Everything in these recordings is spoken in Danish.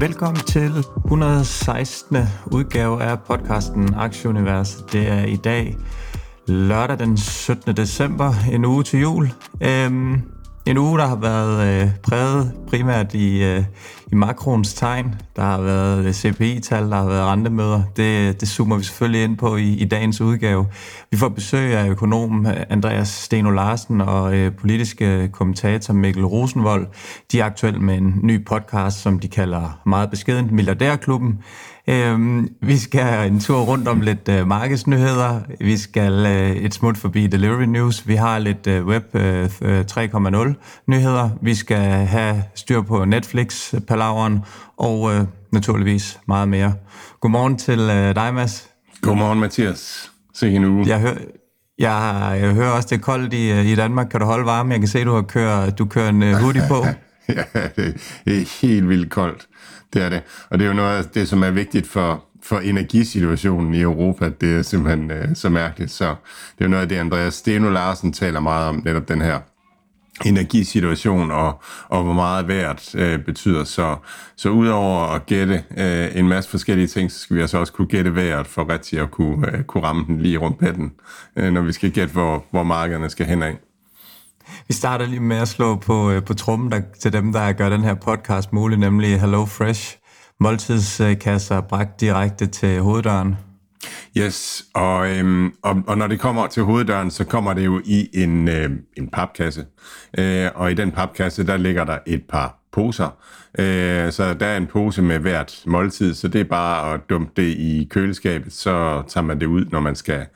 Velkommen til 116. udgave af podcasten Aktieunivers. Det er i dag lørdag den 17. december, en uge til jul. Øhm, en uge, der har været øh, præget primært i, øh, i makroens tegn. Der har været øh, CPI-tal, der har været rentemøder. Det, det zoomer vi selvfølgelig ind på i, i dagens udgave. Vi får besøg af økonom øh, Andreas Steno Larsen og øh, politiske kommentator Mikkel Rosenvold. De er aktuelt med en ny podcast, som de kalder meget beskedent Milliardærklubben. Øhm, vi skal en tur rundt om lidt øh, markedsnyheder. Vi skal øh, et smut forbi Delivery News. Vi har lidt øh, Web øh, 3.0 nyheder. Vi skal have styr på Netflix, palaveren og øh, naturligvis meget mere. Godmorgen til øh, dig, Mads. Godmorgen, Mathias. Se en uge. Jeg hører, jeg, jeg hører også, det er koldt i, i Danmark. Kan du holde varme? Jeg kan se, du har kørt, du kører en hoodie på. ja, det er helt vildt koldt. Det er det. Og det er jo noget af det, som er vigtigt for, for energisituationen i Europa. Det er simpelthen øh, så mærkeligt. Så det er jo noget af det, Andreas Steno Larsen taler meget om, netop den her energisituation og, og hvor meget værd øh, betyder. Så, så udover at gætte øh, en masse forskellige ting, så skal vi altså også kunne gætte værd for rigtigt at kunne, øh, kunne ramme den lige rundt på den, øh, når vi skal gætte, hvor, hvor markederne skal hen af. Vi starter lige med at slå på, øh, på trummen der, til dem, der gør den her podcast mulig, nemlig Hello Fresh. Måltidskasser bragt direkte til hoveddøren. Yes, og, øhm, og, og når det kommer til hoveddøren, så kommer det jo i en, øh, en papkasse. Øh, og i den papkasse, der ligger der et par poser. Øh, så der er en pose med hvert måltid, så det er bare at dumpe det i køleskabet, så tager man det ud, når man skal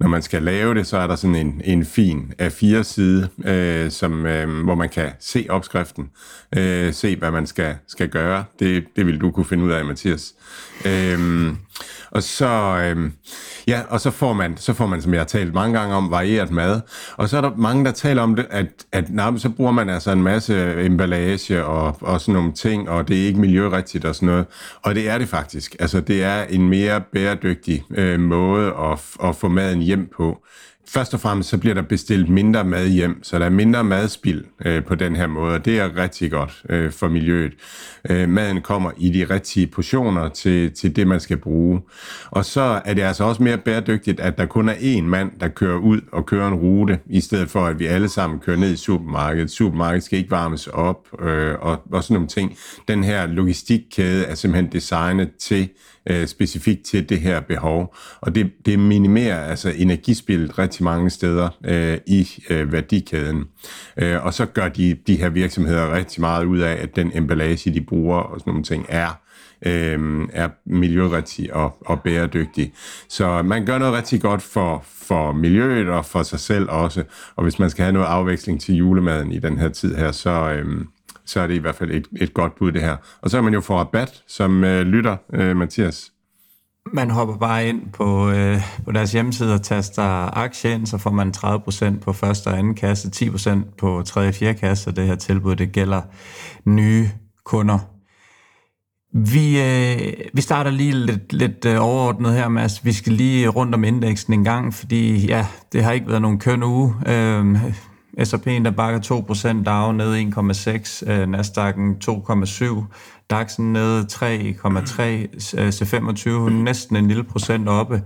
når man skal lave det, så er der sådan en, en fin A4-side, øh, som, øh, hvor man kan se opskriften, øh, se hvad man skal, skal gøre. Det, det vil du kunne finde ud af, Mathias. Øhm, og så, øhm, ja, og så får man, så får man, som jeg har talt mange gange om, varieret mad. Og så er der mange, der taler om det, at, at nej, så bruger man altså en masse emballage og, og sådan nogle ting, og det er ikke miljørigtigt og sådan noget. Og det er det faktisk. Altså, det er en mere bæredygtig øh, måde at, at få maden hjem på. Først og fremmest så bliver der bestilt mindre mad hjem, så der er mindre madspild øh, på den her måde, og det er rigtig godt øh, for miljøet. Øh, maden kommer i de rigtige portioner til, til det, man skal bruge. Og så er det altså også mere bæredygtigt, at der kun er én mand, der kører ud og kører en rute, i stedet for at vi alle sammen kører ned i supermarkedet. Supermarkedet skal ikke varmes op øh, og, og sådan nogle ting. Den her logistikkæde er simpelthen designet til øh, specifikt til det her behov. Og det, det minimerer altså energispillet rigtig mange steder øh, i øh, værdikæden. Øh, og så gør de, de her virksomheder rigtig meget ud af, at den emballage, de bruger og sådan nogle ting, er øh, er miljørigtig og, og bæredygtig. Så man gør noget rigtig godt for, for miljøet og for sig selv også. Og hvis man skal have noget afveksling til julemaden i den her tid her, så, øh, så er det i hvert fald et, et godt bud, det her. Og så er man jo for rabat, som øh, lytter, øh, Mathias. Man hopper bare ind på, øh, på deres hjemmeside og taster aktie ind, så får man 30% på første og anden kasse, 10% på tredje og fjerde kasse, og det her tilbud, det gælder nye kunder. Vi, øh, vi starter lige lidt, lidt øh, overordnet her, Mads. Vi skal lige rundt om indeksen en gang, fordi ja, det har ikke været nogen køn uge. Øh, S&P'en der bakker 2%, DAO ned 1,6, øh, Nasdaq'en 2,7, DAX'en ned 3,3, øh, C25 næsten en lille procent oppe.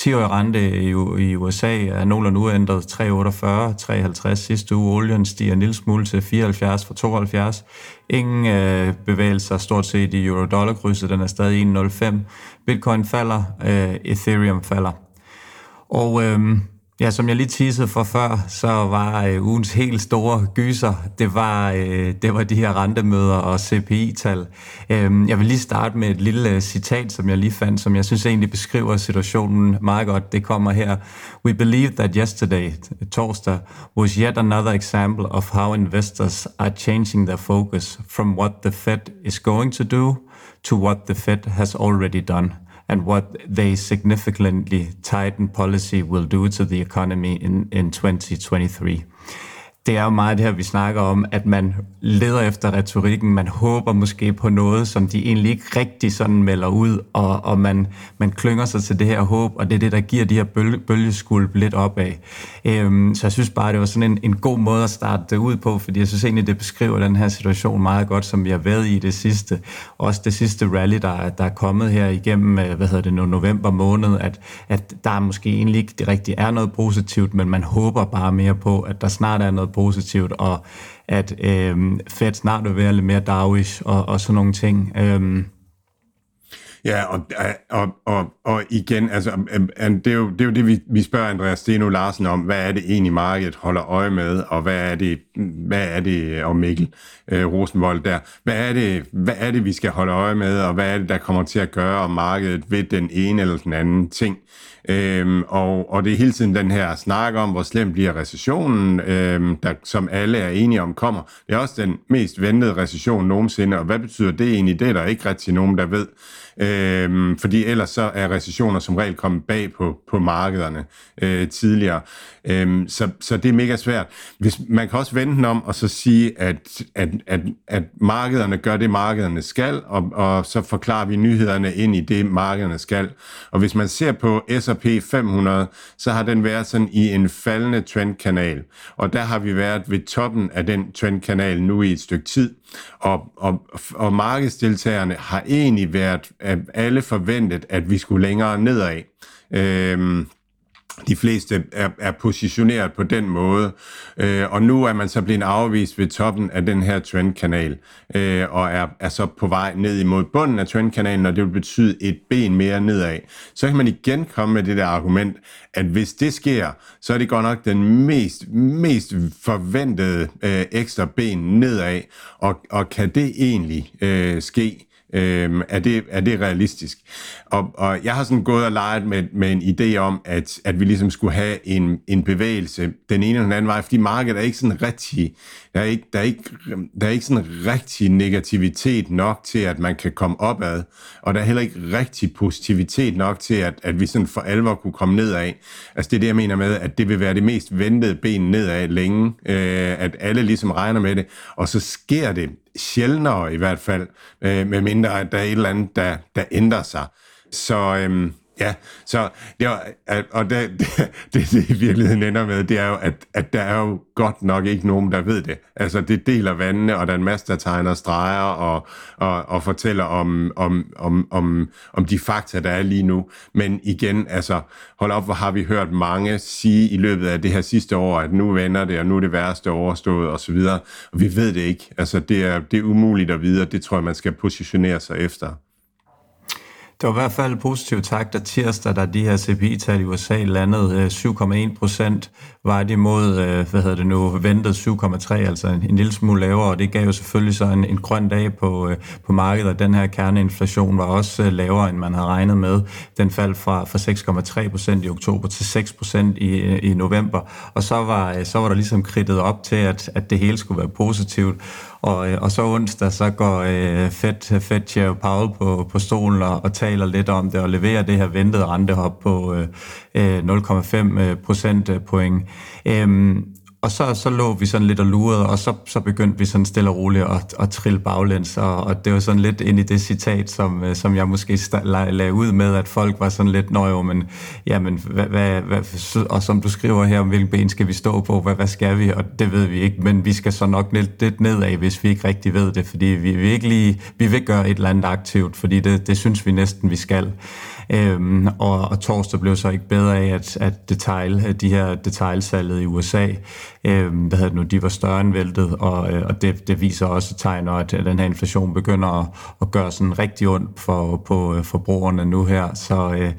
10-årig rente i, i USA er nogenlunde uændret 3,48, 3,50 sidste uge. Olien stiger en lille smule til 74 fra 72. Ingen øh, bevægelser stort set i euro-dollar-krydset, den er stadig 1,05. Bitcoin falder, øh, Ethereum falder. Og øh, Ja, som jeg lige teasede for før, så var øh, ugens helt store gyser, det var, øh, det var de her rentemøder og CPI-tal. Øh, jeg vil lige starte med et lille øh, citat, som jeg lige fandt, som jeg synes egentlig beskriver situationen meget godt. Det kommer her. We believe that yesterday, torsdag, was yet another example of how investors are changing their focus from what the Fed is going to do to what the Fed has already done and what they significantly tighten policy will do to the economy in, in 2023. det er jo meget det her, vi snakker om, at man leder efter retorikken, man håber måske på noget, som de egentlig ikke rigtig sådan melder ud, og, og man, man klynger sig til det her håb, og det er det, der giver de her bølge, bølgeskulp lidt opad. Øhm, så jeg synes bare, det var sådan en, en god måde at starte det ud på, fordi jeg synes egentlig, det beskriver den her situation meget godt, som vi har været i det sidste. Også det sidste rally, der, der er kommet her igennem, øh, hvad hedder det nu, november måned, at, at der måske egentlig ikke rigtig er noget positivt, men man håber bare mere på, at der snart er noget positivt, og at øh, Fed snart vil være lidt mere dovish og, og sådan nogle ting. Øh, Ja, og, og, og, og igen, altså, øh, øh, det er jo det, er jo det vi, vi spørger Andreas Steno Larsen om, hvad er det egentlig markedet holder øje med, og hvad er det, hvad er det og Mikkel øh, Rosenvold der, hvad er, det, hvad er det, vi skal holde øje med, og hvad er det, der kommer til at gøre om markedet ved den ene eller den anden ting. Øhm, og, og det er hele tiden den her snak om, hvor slem bliver recessionen, øhm, der, som alle er enige om kommer. Det er også den mest ventede recession nogensinde, og hvad betyder det egentlig? Det er der ikke rigtig nogen, der ved. Øh, fordi ellers så er recessioner som regel kommet bag på, på markederne øh, tidligere. Øh, så, så det er mega svært. Hvis, man kan også vende den om og så sige, at, at, at, at markederne gør det, markederne skal, og, og så forklarer vi nyhederne ind i det, markederne skal. Og hvis man ser på S&P 500, så har den været sådan i en faldende trendkanal. Og der har vi været ved toppen af den trendkanal nu i et stykke tid. Og, og, og markedsdeltagerne har egentlig været alle forventet, at vi skulle længere nedad. Øhm, de fleste er, er positioneret på den måde, øh, og nu er man så blevet afvist ved toppen af den her trendkanal, øh, og er, er så på vej ned imod bunden af trendkanalen, og det vil betyde et ben mere nedad. Så kan man igen komme med det der argument, at hvis det sker, så er det godt nok den mest, mest forventede øh, ekstra ben nedad, og, og kan det egentlig øh, ske? Øh, er, det, er det realistisk? Og, og jeg har sådan gået og leget med, med en idé om, at, at vi ligesom skulle have en, en bevægelse den ene eller den anden vej, fordi markedet er ikke sådan rigtig, der er ikke, der er ikke, der er ikke sådan rigtig negativitet nok til, at man kan komme opad, og der er heller ikke rigtig positivitet nok til, at, at vi sådan for alvor kunne komme nedad. Altså det er det, jeg mener med, at det vil være det mest ventede ben nedad længe, øh, at alle ligesom regner med det, og så sker det sjældnere i hvert fald, øh, med mindre at der er et eller andet, der, der ændrer sig. Så øhm, ja, så det var, og det, det, det, det i virkeligheden ender med, det er jo, at, at der er jo godt nok ikke nogen, der ved det. Altså det deler vandene, og der er en masse, der tegner streger og, og, og fortæller om, om, om, om, om de fakta, der er lige nu. Men igen, altså hold op, hvor har vi hørt mange sige i løbet af det her sidste år, at nu vender det, og nu er det værste overstået osv. Og vi ved det ikke. Altså det er, det er umuligt at vide, og det tror jeg, man skal positionere sig efter. Det var i hvert fald positiv takt, at tirsdag, da de her CPI-tal i USA landede øh, 7,1 procent, var de mod, øh, hvad hedder det nu, ventet 7,3, altså en, en lille smule lavere, og det gav jo selvfølgelig så en, en grøn dag på, øh, på markedet, og den her kerneinflation var også lavere, end man havde regnet med. Den faldt fra, fra 6,3 procent i oktober til 6 procent i, i november, og så var, så var der ligesom kridtet op til, at, at det hele skulle være positivt, og, øh, og så onsdag, så går øh, Fed, Fed Chair Powell på, på stolen og, og taler lidt om det, og leverer det her ventede rentehop på øh, øh 0,5 øh, procentpoint. Øh, og så, så lå vi sådan lidt og lurede, og så, så begyndte vi sådan stille og roligt at, at trille baglæns, og, og det var sådan lidt ind i det citat, som, øh, som jeg måske lagde ud med, at folk var sådan lidt, nå jo, men, jamen, hvad, hvad, hvad, og som du skriver her, om hvilken ben skal vi stå på, hvad, hvad skal vi, og det ved vi ikke, men vi skal så nok lidt, lidt nedad, hvis vi ikke rigtig ved det, fordi vi vi, ikke lige, vi vil gøre et eller andet aktivt, fordi det, det synes vi næsten, vi skal. Øhm, og, og torsdag blev så ikke bedre af, at, at detail, de her detailsalget i USA, øhm, hvad hedder det nu, de var større end væltet, og, øh, og det, det viser også tegn, at den her inflation begynder at, at gøre sådan rigtig ondt for, på øh, forbrugerne nu her. Så øh,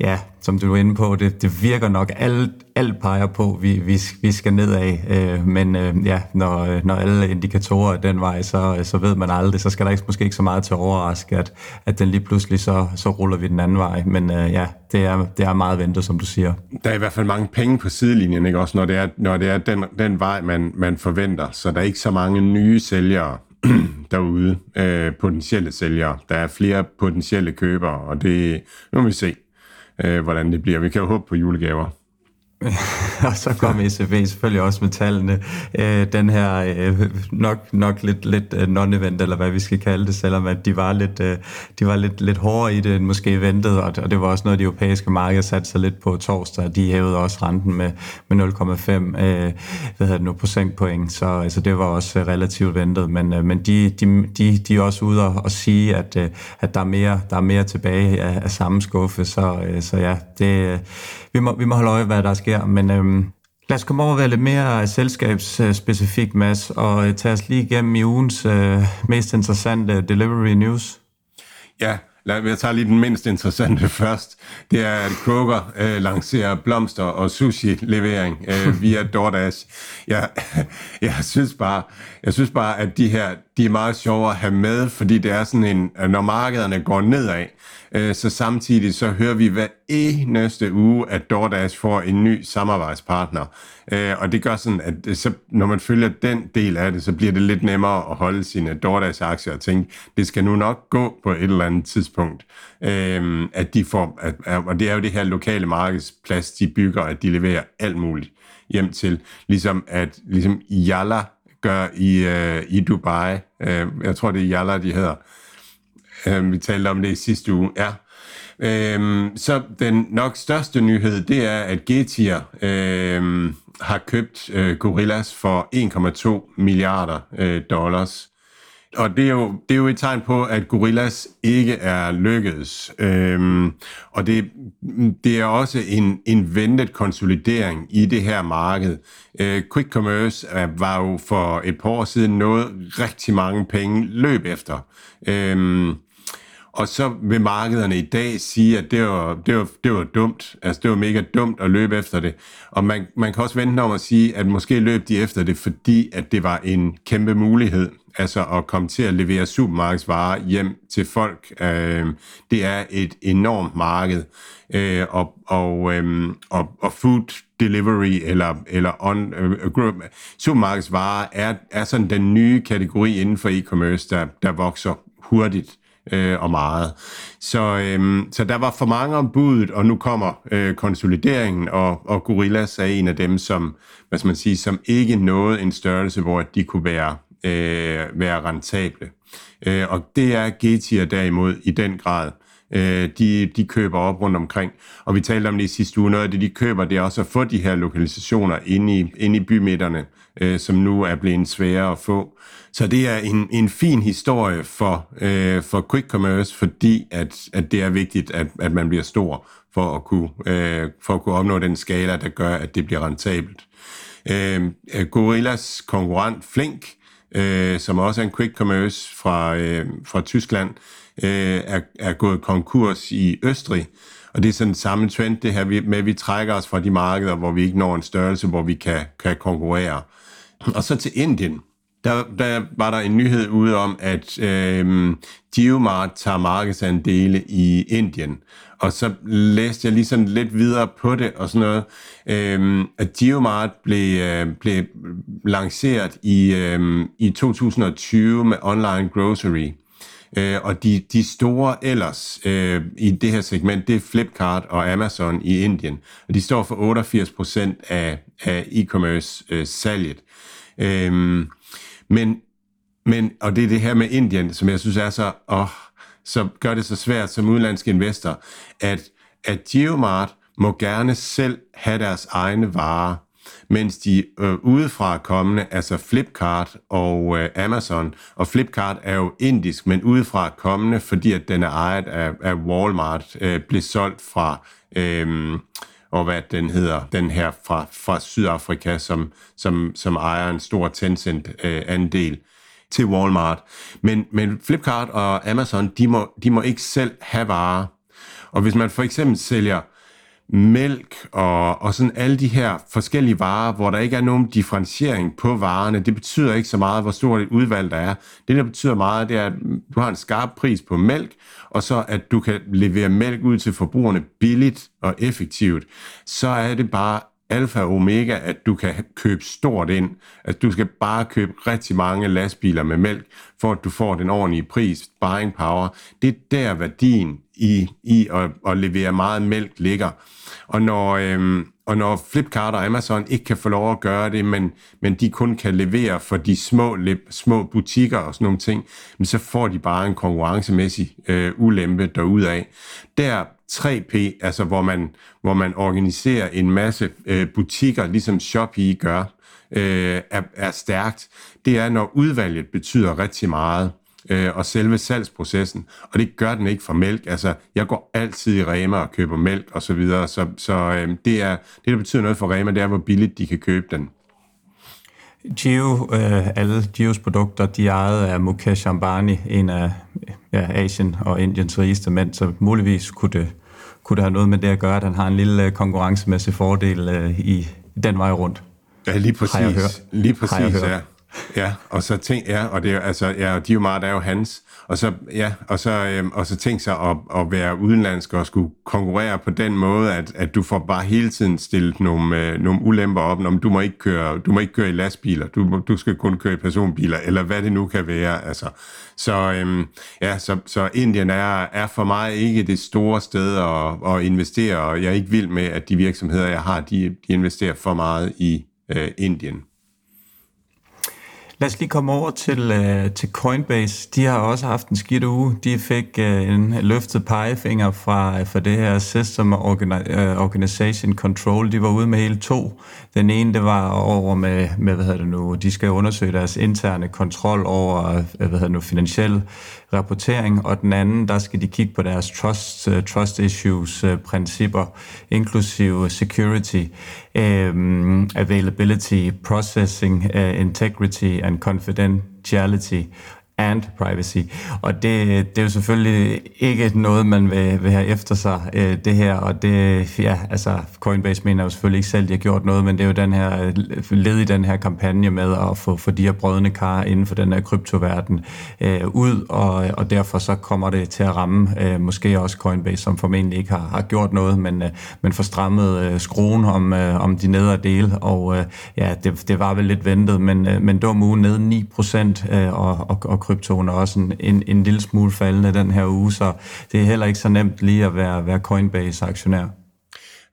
ja, som du er inde på, det, det virker nok, alt, alt peger på, vi, vi, vi skal nedad, øh, men øh, ja, når, øh, når alle indikatorer er den vej, så, øh, så ved man aldrig, så skal der ikke, måske ikke så meget til at overraske, at, at den lige pludselig, så, så ruller vi den anden vej, men øh, ja, det er, det er meget ventet, som du siger. Der er i hvert fald mange penge på sidelinjen, ikke? også når det er, når det er den, den vej, man, man forventer, så der er ikke så mange nye sælgere, derude, øh, potentielle sælgere. Der er flere potentielle købere, og det nu må vi se, øh, hvordan det bliver. Vi kan jo håbe på julegaver. og så kom ECB selvfølgelig også med tallene. Øh, den her øh, nok, nok lidt, lidt øh, non-event, eller hvad vi skal kalde det, selvom at de var lidt, øh, de var lidt, lidt hårdere i det, end måske ventet, og, og det var også noget, de europæiske markeder satte sig lidt på torsdag. De hævede også renten med, med 0,5 øh, hvad hedder det nu, procentpoint, så altså, det var også øh, relativt ventet, men, øh, men de, de, de, de er også ude og, og sige, at, øh, at der, er mere, der er mere tilbage af, af samme skuffe, så, øh, så ja, det, øh, vi, må, vi må holde øje, hvad der sker sker. Men øhm, lad os komme over og være lidt mere øh, selskabsspecifik, Mads, og øh, tage os lige igennem i ugens øh, mest interessante delivery news. Ja, lad, jeg tager lige den mindst interessante først. Det er, at Kroger øh, lancerer blomster og sushi-levering øh, via DoorDash. Jeg, jeg, synes bare, jeg synes bare, at de her de er meget sjove at have med, fordi det er sådan en, når markederne går nedad, øh, så samtidig så hører vi hver eneste uge, at DoorDash får en ny samarbejdspartner. Øh, og det gør sådan, at så, når man følger den del af det, så bliver det lidt nemmere at holde sine DoorDash-aktier og tænke, det skal nu nok gå på et eller andet tidspunkt, øh, at de får, at, og det er jo det her lokale markedsplads, de bygger, at de leverer alt muligt hjem til. Ligesom at ligesom Yalla gør i, øh, i Dubai. Øh, jeg tror, det er Yalla, de hedder. Øh, vi talte om det i sidste uge. Ja. Øh, så den nok største nyhed, det er, at Getir øh, har købt øh, Gorillas for 1,2 milliarder øh, dollars. Og det er, jo, det er jo et tegn på, at Gorillas ikke er lykkedes. Øhm, og det, det er også en, en ventet konsolidering i det her marked. Øh, Quick Commerce øh, var jo for et par år siden noget rigtig mange penge løb efter. Øhm, og så vil markederne i dag sige, at det var, det var, det var dumt. Altså, det var mega dumt at løbe efter det. Og man, man kan også vente om at sige, at måske løb de efter det, fordi at det var en kæmpe mulighed. Altså at komme til at levere supermarkedsvarer hjem til folk. Øh, det er et enormt marked. Øh, og, og, øh, og, og food delivery eller, eller on, øh, group, supermarkedsvarer er, er sådan den nye kategori inden for e-commerce, der, der vokser hurtigt øh, og meget. Så, øh, så der var for mange om budet, og nu kommer øh, konsolideringen, og, og Gorillas er en af dem, som, hvad skal man sige, som ikke nåede en størrelse, hvor de kunne være, øh, være rentable. Øh, og det er Getir derimod i den grad. Øh, de, de køber op rundt omkring. Og vi talte om det i sidste uge. Noget af det, de køber, det er også at få de her lokalisationer inde i, inde i bymidterne, øh, som nu er blevet sværere at få. Så det er en, en fin historie for, øh, for quick commerce, fordi at, at det er vigtigt, at, at man bliver stor for at, kunne, øh, for at kunne opnå den skala, der gør, at det bliver rentabelt. Øh, Gorillas konkurrent Flink, øh, som også er en quick commerce fra, øh, fra Tyskland, øh, er, er gået konkurs i Østrig. Og det er sådan samme trend, det her med, at vi trækker os fra de markeder, hvor vi ikke når en størrelse, hvor vi kan, kan konkurrere. Og så til Indien. Der, der var der en nyhed ude om, at øh, Geomart tager markedsandele i Indien. Og så læste jeg lige sådan lidt videre på det og sådan noget, Øhm, at Geomart blev, øh, blev lanceret i, øh, i 2020 med online grocery. Øh, og de, de store ellers øh, i det her segment, det er Flipkart og Amazon i Indien. Og de står for 88 procent af, af e-commerce øh, salget. Øh, men, men, og det er det her med Indien, som jeg synes er så, åh, så gør det så svært som udenlandsk investor, at, at Geomart må gerne selv have deres egne varer mens de øh, udefra kommende, altså Flipkart og øh, Amazon, og Flipkart er jo indisk, men udefra kommende, fordi at den er ejet af, af Walmart, øh, blev solgt fra, øh, og hvad den hedder, den her fra, fra Sydafrika, som, som, som ejer en stor Tencent-andel. Øh, til Walmart. Men, men Flipkart og Amazon, de må, de må ikke selv have varer. Og hvis man for eksempel sælger mælk og, og sådan alle de her forskellige varer, hvor der ikke er nogen differentiering på varerne. Det betyder ikke så meget, hvor stort et udvalg der er. Det, der betyder meget, det er, at du har en skarp pris på mælk, og så at du kan levere mælk ud til forbrugerne billigt og effektivt. Så er det bare alfa og omega, at du kan købe stort ind. At du skal bare købe rigtig mange lastbiler med mælk, for at du får den ordentlige pris, buying power. Det er der værdien i, i at, at levere meget mælk ligger. Og når, øhm, og når Flipkart og Amazon ikke kan få lov at gøre det, men, men de kun kan levere for de små, små butikker og sådan nogle ting, så får de bare en konkurrencemæssig øh, ulempe derudaf. Der 3P, altså hvor man, hvor man organiserer en masse øh, butikker, ligesom Shopee gør, øh, er, er stærkt, det er, når udvalget betyder rigtig meget øh, og selve salgsprocessen. Og det gør den ikke for mælk. Altså, jeg går altid i Rema og køber mælk og så videre. Så, så øh, det, er, det, der betyder noget for Rema, det er, hvor billigt de kan købe den. Gio, øh, alle Gios produkter, de er ejet af Mukesh Ambani, en af ja, Asien og Indiens rigeste mænd, så muligvis kunne det, kunne det have noget med det at gøre, at han har en lille øh, konkurrencemæssig fordel øh, i den vej rundt. Ja, lige præcis. Lige præcis, ja. Ja, og så tænk, ja, og det er altså, ja, og de er jo meget, der er jo hans, og så, ja, og så, øhm, og så tænk sig at, at være udenlandsk og skulle konkurrere på den måde, at, at du får bare hele tiden stillet nogle, øh, nogle ulemper op, om du må ikke køre, du må ikke køre i lastbiler, du, du skal kun køre i personbiler, eller hvad det nu kan være, altså. Så, øhm, ja, så, så Indien er, er for mig ikke det store sted at, at investere, og jeg er ikke vild med, at de virksomheder, jeg har, de, de investerer for meget i øh, Indien. Lad os lige komme over til, øh, til Coinbase. De har også haft en skidt uge. De fik øh, en løftet pegefinger fra, øh, fra det her System øh, Organization Control. De var ude med hele to. Den ene, det var over med, med hvad hedder det nu, de skal undersøge deres interne kontrol over øh, hvad hedder det nu, finansiel rapportering, og den anden, der skal de kigge på deres trust, uh, trust issues uh, principper, inklusive security, um, availability, processing, uh, integrity and confidentiality and privacy. Og det, det er jo selvfølgelig ikke noget, man vil, vil have efter sig, øh, det her. Og det, ja, altså Coinbase mener jo selvfølgelig ikke selv, at de har gjort noget, men det er jo den her øh, led i den her kampagne med at få, få de her brødende kar inden for den her kryptoverden øh, ud, og, og derfor så kommer det til at ramme øh, måske også Coinbase, som formentlig ikke har, har gjort noget, men, øh, men får strammet øh, skruen om, øh, om de nedre dele, og øh, ja, det, det var vel lidt ventet, men, øh, men dum uge nede 9%, øh, og, og, og kryptoen er også en, en, en lille smule faldende den her uge, så det er heller ikke så nemt lige at være, være Coinbase-aktionær.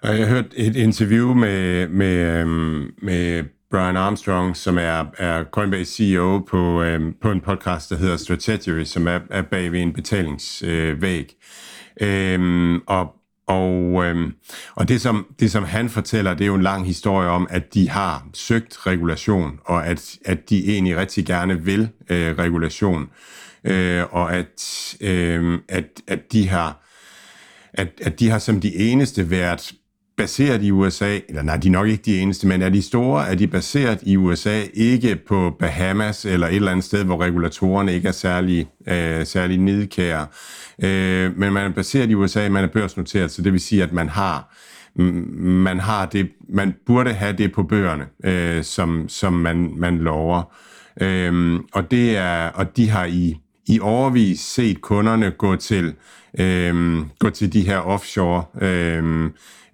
Jeg har hørt et interview med, med, øhm, med Brian Armstrong, som er, er Coinbase CEO på, øhm, på en podcast, der hedder Strategy, som er, er bag ved en betalingsvæg. Øh, øhm, og og, øhm, og det, som, det, som han fortæller, det er jo en lang historie om, at de har søgt regulation, og at, at de egentlig rigtig gerne vil øh, regulation, øh, og at, øh, at, at, de har, at, at de har som de eneste været baseret i USA, eller nej, de er nok ikke de eneste, men er de store, er de baseret i USA, ikke på Bahamas eller et eller andet sted, hvor regulatorerne ikke er særlig, øh, særlig nedkære. Øh, men man er baseret i USA, man er børsnoteret, så det vil sige, at man har man har det, man burde have det på bøgerne, øh, som, som man, man lover. Øh, og det er, og de har i, i overvis set kunderne gå til, øh, gå til de her offshore øh,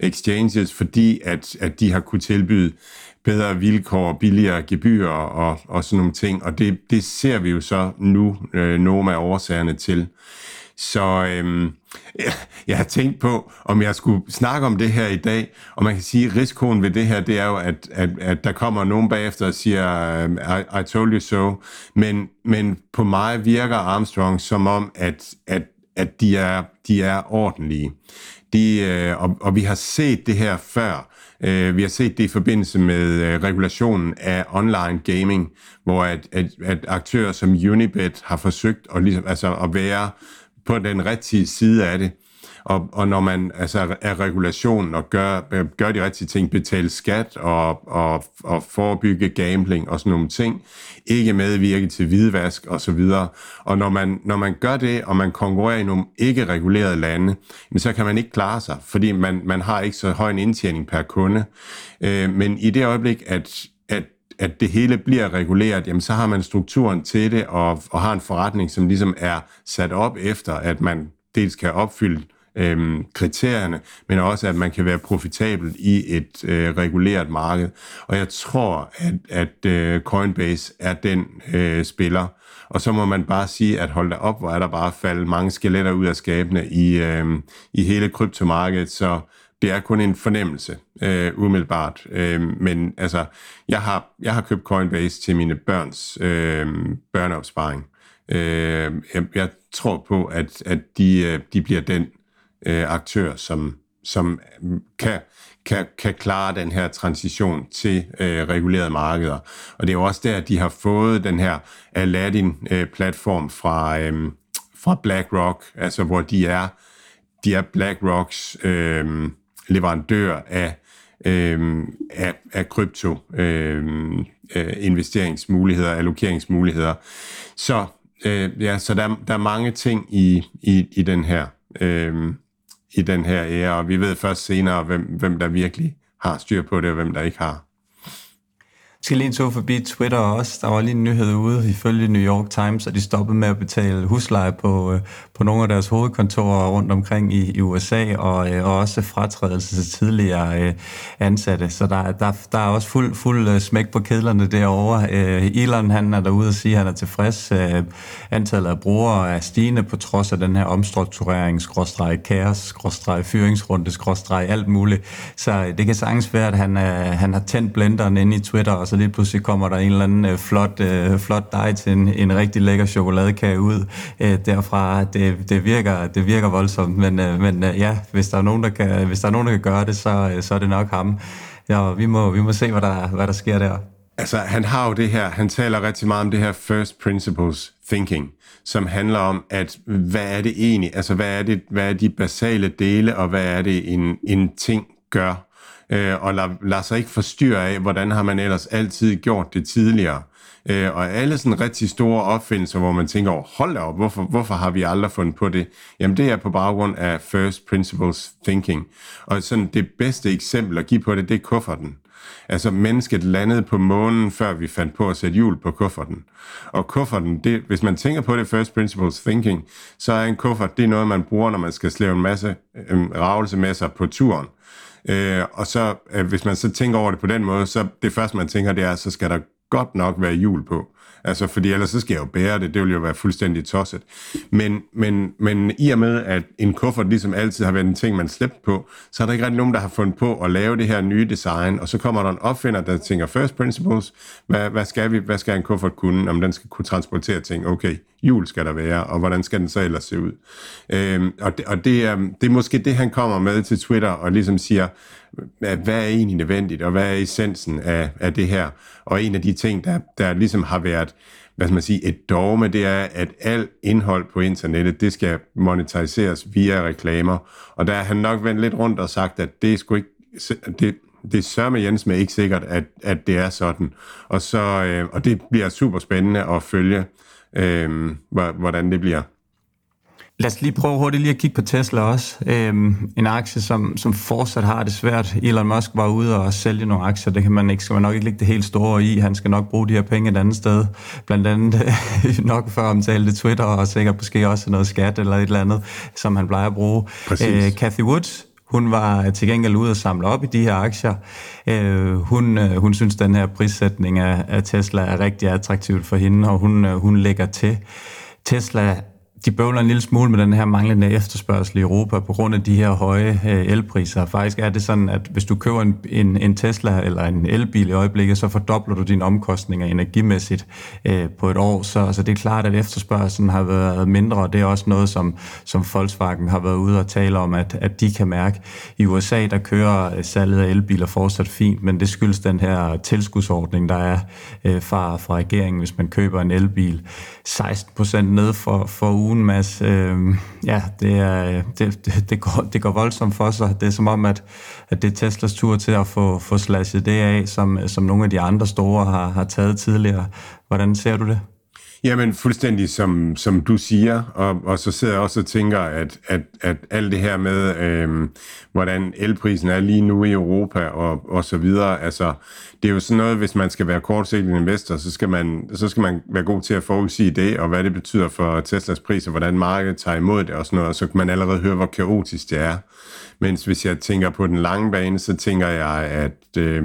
exchanges, fordi at, at de har kunne tilbyde bedre vilkår, billigere gebyrer og, og sådan nogle ting. Og det, det ser vi jo så nu øh, nogle af årsagerne til. Så øhm, jeg, jeg har tænkt på, om jeg skulle snakke om det her i dag, og man kan sige, at risikoen ved det her, det er jo, at, at, at der kommer nogen bagefter og siger, øhm, I, I told you so, men, men på mig virker Armstrong som om, at, at, at de, er, de er ordentlige. De, øh, og, og vi har set det her før. Øh, vi har set det i forbindelse med øh, regulationen af online gaming, hvor at, at, at aktører som Unibet har forsøgt at, ligesom, altså at være på den rigtige side af det og, og når man altså er regulationen og gør, gør de rigtige ting, betale skat og, og, og forebygge gambling og sådan nogle ting, ikke medvirke til hvidvask og så videre. Og når man, når man gør det, og man konkurrerer i nogle ikke regulerede lande, så kan man ikke klare sig, fordi man, man har ikke så høj en indtjening per kunde. Øh, men i det øjeblik, at, at at det hele bliver reguleret, jamen så har man strukturen til det, og, og har en forretning, som ligesom er sat op efter, at man dels kan opfylde øhm, kriterierne, men også at man kan være profitabel i et øh, reguleret marked. Og jeg tror, at, at øh, Coinbase er den øh, spiller. Og så må man bare sige, at hold da op, hvor er der bare faldet mange skeletter ud af skabene i, øh, i hele kryptomarkedet, så det er kun en fornemmelse, øh, umiddelbart. Øh, men altså, jeg har, jeg har købt Coinbase til mine børns øh, børneopsparing. Øh, jeg, jeg tror på, at, at de, øh, de bliver den øh, aktør, som, som kan, kan, kan klare den her transition til øh, regulerede markeder. Og det er jo også der, at de har fået den her Aladdin-platform øh, fra, øh, fra BlackRock, altså hvor de er, de er BlackRocks øh, leverandør af, øh, af, af krypto øh, øh, investeringsmuligheder, allokeringsmuligheder. Så, øh, ja, så der, der er mange ting i, i, i den her øh, i den her ære, og vi ved først senere, hvem, hvem der virkelig har styr på det, og hvem der ikke har skal lige en tur forbi Twitter også. Der var lige en nyhed ude ifølge New York Times, at de stoppede med at betale husleje på, øh, på nogle af deres hovedkontorer rundt omkring i, i USA, og, øh, og også fratrædelse til tidligere øh, ansatte. Så der, der, der er også fuld, fuld smæk på kedlerne derovre. Elon han er derude og siger, at han er tilfreds. Antallet af brugere er stigende på trods af den her omstrukturering, skråstreg kaos, skråstreg fyringsrunde, skråstreg alt muligt. Så det kan sagtens være, at han, han har tændt blenderen inde i Twitter og så lige pludselig kommer der en eller anden øh, flot, øh, flot dej til en, en rigtig lækker chokoladekage ud øh, derfra. Det, det, virker, det virker voldsomt, men, øh, men øh, ja, hvis der, er nogen, der kan, hvis der er nogen, der kan gøre det, så, øh, så er det nok ham. Ja, vi må, vi må se, hvad der, hvad der sker der. Altså, han har jo det her, han taler rigtig meget om det her first principles thinking, som handler om, at hvad er det egentlig, altså hvad er, det, hvad er de basale dele, og hvad er det en, en ting gør øh, og lader, lad sig ikke forstyrre af, hvordan har man ellers altid gjort det tidligere. Øh, og alle sådan rigtig store opfindelser, hvor man tænker, oh, hold op, hvorfor, hvorfor har vi aldrig fundet på det? Jamen det er på baggrund af first principles thinking. Og sådan det bedste eksempel at give på det, det er kufferten. Altså mennesket landede på månen, før vi fandt på at sætte hjul på kufferten. Og kufferten, det, hvis man tænker på det first principles thinking, så er en kuffert, det er noget, man bruger, når man skal slæve en masse øh, ravelse med sig på turen. Øh, og så, øh, hvis man så tænker over det på den måde, så det første, man tænker, det er, så skal der godt nok være jul på. Altså, fordi ellers så skal jeg jo bære det, det ville jo være fuldstændig tosset. Men, men, men i og med, at en kuffert ligesom altid har været en ting, man slæbte på, så er der ikke rigtig nogen, der har fundet på at lave det her nye design, og så kommer der en opfinder, der tænker first principles, hvad, hvad skal vi, hvad skal en kuffert kunne? Om den skal kunne transportere ting, okay, hjul skal der være, og hvordan skal den så ellers se ud? Øhm, og det, og det, er, det er måske det, han kommer med til Twitter, og ligesom siger, hvad er egentlig nødvendigt, og hvad er essensen af, af det her? Og en af de ting, der, der ligesom har været, hvad skal man sige, et dogme, det er, at alt indhold på internettet, det skal monetariseres via reklamer. Og der har han nok vendt lidt rundt og sagt, at det er sgu ikke, det, det er sørme Jens med ikke sikkert, at, at det er sådan. Og, så, øh, og det bliver super spændende at følge, øh, hvordan det bliver. Lad os lige prøve hurtigt lige at kigge på Tesla også. Øhm, en aktie, som, som fortsat har det svært. Elon Musk var ude og sælge nogle aktier. Det kan man ikke, skal man nok ikke lægge det helt store i. Han skal nok bruge de her penge et andet sted. Blandt andet nok før omtalte Twitter, og sikkert måske også noget skat eller et eller andet, som han plejer at bruge. Øh, Cathy Woods, hun var til gengæld ude og samle op i de her aktier. Øh, hun, øh, hun synes, den her prissætning af, af Tesla er rigtig attraktivt for hende, og hun, øh, hun lægger til. Tesla de bøvler en lille smule med den her manglende efterspørgsel i Europa på grund af de her høje øh, elpriser. Faktisk er det sådan, at hvis du køber en, en, en Tesla eller en elbil i øjeblikket, så fordobler du dine omkostninger energimæssigt øh, på et år. Så, så det er klart, at efterspørgselen har været mindre, og det er også noget, som, som Volkswagen har været ude og tale om, at, at de kan mærke. I USA, der kører øh, salget af elbiler fortsat fint, men det skyldes den her tilskudsordning, der er øh, fra, fra regeringen, hvis man køber en elbil. 16 procent ned for, for ugen ugen, Mads. Øh, ja, det, er, det, det, det, går, det går voldsomt for sig. Det er som om, at, at det er Teslas tur til at få, få slashet det af, som, som nogle af de andre store har, har taget tidligere. Hvordan ser du det? Jamen fuldstændig som, som du siger, og, og så sidder jeg også og tænker, at, at, at alt det her med, øh, hvordan elprisen er lige nu i Europa og, og så videre, altså det er jo sådan noget, hvis man skal være kortsigtet investor, så skal, man, så skal man være god til at forudsige det, og hvad det betyder for Teslas pris, og hvordan markedet tager imod det og sådan noget, og så kan man allerede høre, hvor kaotisk det er. Mens hvis jeg tænker på den lange bane, så tænker jeg, at, øh,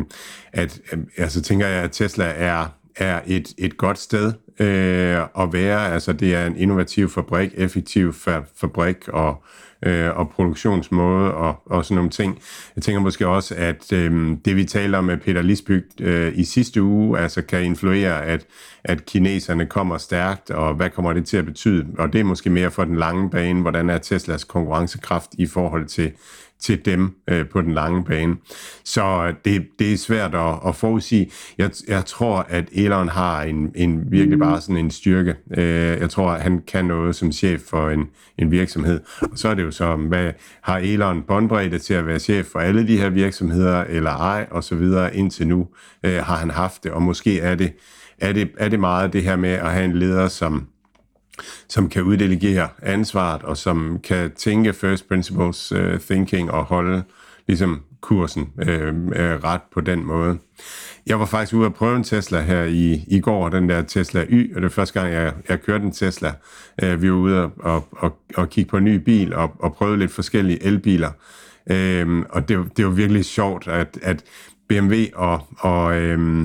at altså tænker jeg, at Tesla er er et, et godt sted øh, at være. Altså det er en innovativ fabrik, effektiv fa- fabrik og, øh, og produktionsmåde og, og sådan nogle ting. Jeg tænker måske også, at øh, det vi taler om med Peter Lisbyg øh, i sidste uge, altså kan influere, at, at kineserne kommer stærkt, og hvad kommer det til at betyde? Og det er måske mere for den lange bane, hvordan er Teslas konkurrencekraft i forhold til til dem øh, på den lange bane. Så øh, det, det er svært at, at forudsige. Jeg, jeg tror, at Elon har en, en virkelig bare sådan en styrke. Øh, jeg tror, at han kan noget som chef for en, en virksomhed. Og så er det jo så, hvad har Elon båndbredde til at være chef for alle de her virksomheder, eller ej, og så videre. Indtil nu øh, har han haft det, og måske er det, er det, er det meget det her med at have en leder, som som kan uddelegere ansvaret, og som kan tænke first principles uh, thinking og holde ligesom kursen øh, øh, ret på den måde. Jeg var faktisk ude at prøve en Tesla her i, i går, den der Tesla Y, og det er første gang, jeg, jeg kørte en Tesla. Øh, vi var ude og, og, og, og kigge på en ny bil og, og prøve lidt forskellige elbiler. Øh, og det, det var virkelig sjovt, at, at BMW og, og, øh,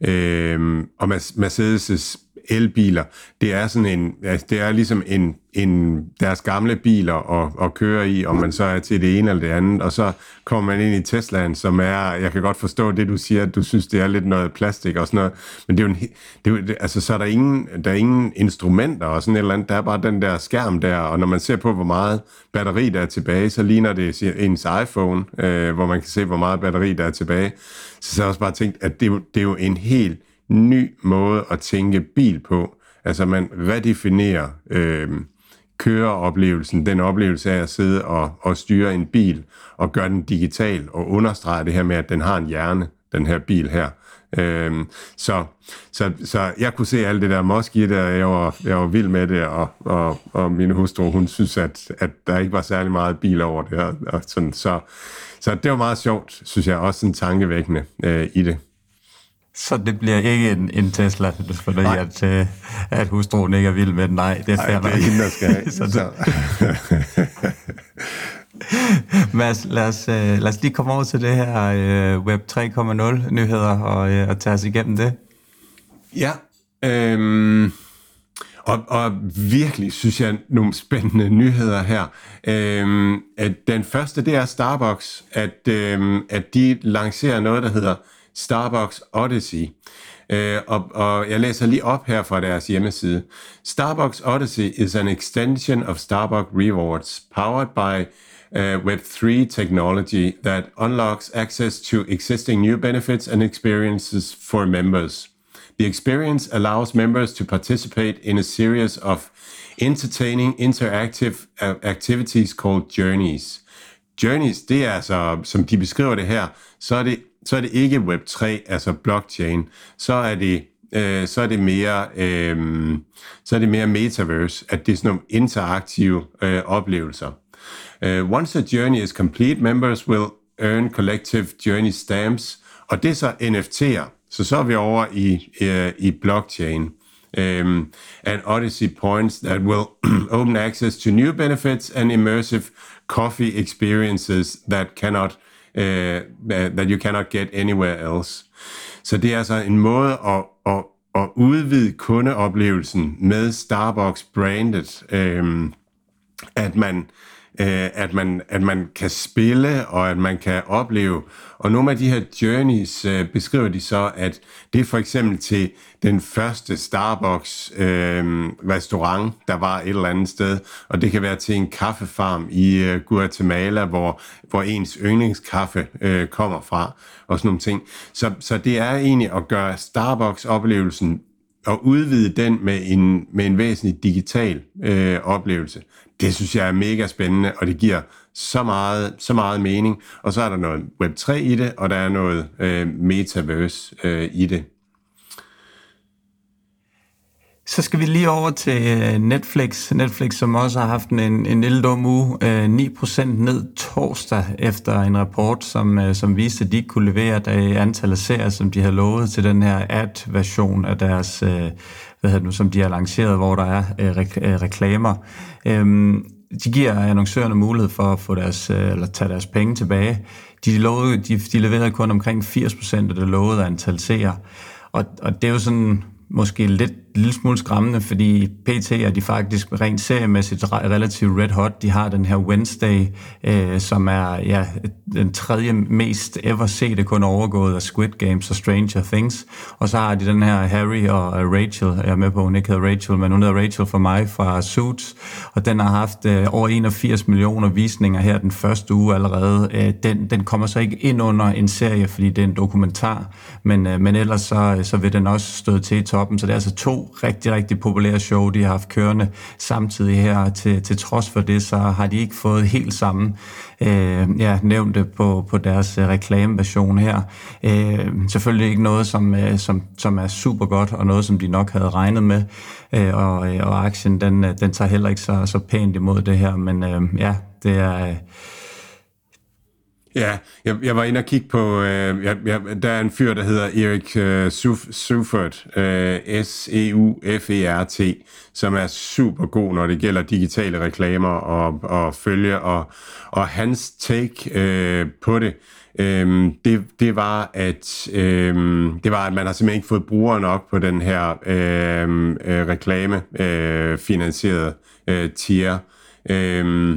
øh, og Mercedes' elbiler, det er sådan en, altså det er ligesom en, en deres gamle biler at, at køre i, om man så er til det ene eller det andet, og så kommer man ind i Teslaen, som er, jeg kan godt forstå det, du siger, at du synes, det er lidt noget plastik og sådan noget, men det er jo, en, det er jo altså så er der ingen, der er ingen instrumenter og sådan et eller andet, der er bare den der skærm der, og når man ser på, hvor meget batteri der er tilbage, så ligner det ens iPhone, øh, hvor man kan se, hvor meget batteri der er tilbage. Så jeg har også bare tænkt, at det, det er jo en helt ny måde at tænke bil på. Altså man redefinerer øh, køreoplevelsen, den oplevelse af at sidde og, og styre en bil, og gøre den digital, og understrege det her med, at den har en hjerne, den her bil her. Øhm, så, så, så jeg kunne se alt det der mosk i det, og jeg var, jeg var vild med det, og, og, og min hustru, hun synes, at, at der ikke var særlig meget bil over det. Og, og sådan, så, så det var meget sjovt, synes jeg, også sådan tankevækkende øh, i det. Så det bliver ikke en, en Tesla, fordi at, uh, at hustruen ikke er vild med den. Nej, det er fair det er hende, der skal have. så så. Mads, lad os, uh, lad os lige komme over til det her uh, Web 3.0 nyheder og, uh, og tage os igennem det. Ja, øhm, og, og virkelig synes jeg nogle spændende nyheder her. Øhm, at den første, det er Starbucks, at, øhm, at de lancerer noget, der hedder Starbucks Odyssey. Uh, og, og jeg læser lige op her fra deres hjemmeside. Starbucks Odyssey is an extension of Starbucks Rewards, powered by øh, uh, Web3 technology that unlocks access to existing new benefits and experiences for members. The experience allows members to participate in a series of entertaining interactive uh, activities called journeys. Journeys, det er altså, som de beskriver det her, så er det så er det ikke Web3, altså blockchain, så er det øh, så er det mere øh, så er det mere metaverse, at det er sådan nogle interaktive øh, oplevelser. Uh, once a journey is complete, members will earn collective journey stamps, og det er så NFT'er. Så så er vi over i, uh, i blockchain. Um, and Odyssey points that will open access to new benefits and immersive coffee experiences that cannot uh, that you cannot get anywhere else. Så det er altså en måde at, at, at udvide kundeoplevelsen med Starbucks brandet, øh, at man øh, at, man, at man kan spille, og at man kan opleve. Og nogle af de her journeys øh, beskriver de så, at det er for eksempel til den første Starbucks øh, restaurant, der var et eller andet sted, og det kan være til en kaffefarm i øh, Guatemala, hvor, hvor ens yndlingskaffe øh, kommer fra, og sådan nogle ting. Så, så det er egentlig at gøre Starbucks-oplevelsen at udvide den med en, med en væsentlig digital øh, oplevelse, det synes jeg er mega spændende, og det giver så meget, så meget mening. Og så er der noget Web3 i det, og der er noget øh, metaverse øh, i det. Så skal vi lige over til øh, Netflix. Netflix, som også har haft en, en lille dum uge. Øh, 9% ned torsdag efter en rapport, som, øh, som viste, at de ikke kunne levere det antal af serier, som de havde lovet til den her ad-version af deres, hvad hedder det nu, som de har lanceret, hvor der er øh, øh, reklamer. Øhm, de giver annoncørerne mulighed for at få deres, øh, eller tage deres penge tilbage. De, lovede, de, de leverede kun omkring 80% af det lovede antal seere. Og, og det er jo sådan måske lidt lille smule skræmmende, fordi PT er de faktisk rent seriemæssigt relativt red hot. De har den her Wednesday, øh, som er ja, den tredje mest ever set, kun overgået af Squid Games og Stranger Things. Og så har de den her Harry og øh, Rachel, jeg er med på, hun ikke hedder Rachel, men hun hedder Rachel for mig fra Suits, og den har haft øh, over 81 millioner visninger her den første uge allerede. Øh, den, den kommer så ikke ind under en serie, fordi det er en dokumentar, men, øh, men ellers så, øh, så vil den også støde til i toppen, så det er altså to rigtig, rigtig populære show, de har haft kørende samtidig her. Til, til trods for det, så har de ikke fået helt samme øh, ja, nævnte på, på deres øh, reklameversion her. Øh, selvfølgelig ikke noget, som, øh, som, som er super godt, og noget, som de nok havde regnet med. Øh, og, øh, og aktien, den, øh, den tager heller ikke så, så pænt imod det her, men øh, ja, det er... Øh, Ja, jeg, jeg var inde og kigge på, øh, jeg, jeg, der er en fyr, der hedder Erik øh, Sufert, øh, S-E-U-F-E-R-T, som er super god, når det gælder digitale reklamer og, og følge, og, og hans take øh, på det, øh, det, det, var, at, øh, det var, at man har simpelthen ikke fået brugere nok på den her øhm, øh, øh, reklame-finansierede øh, øh, tier. Øh,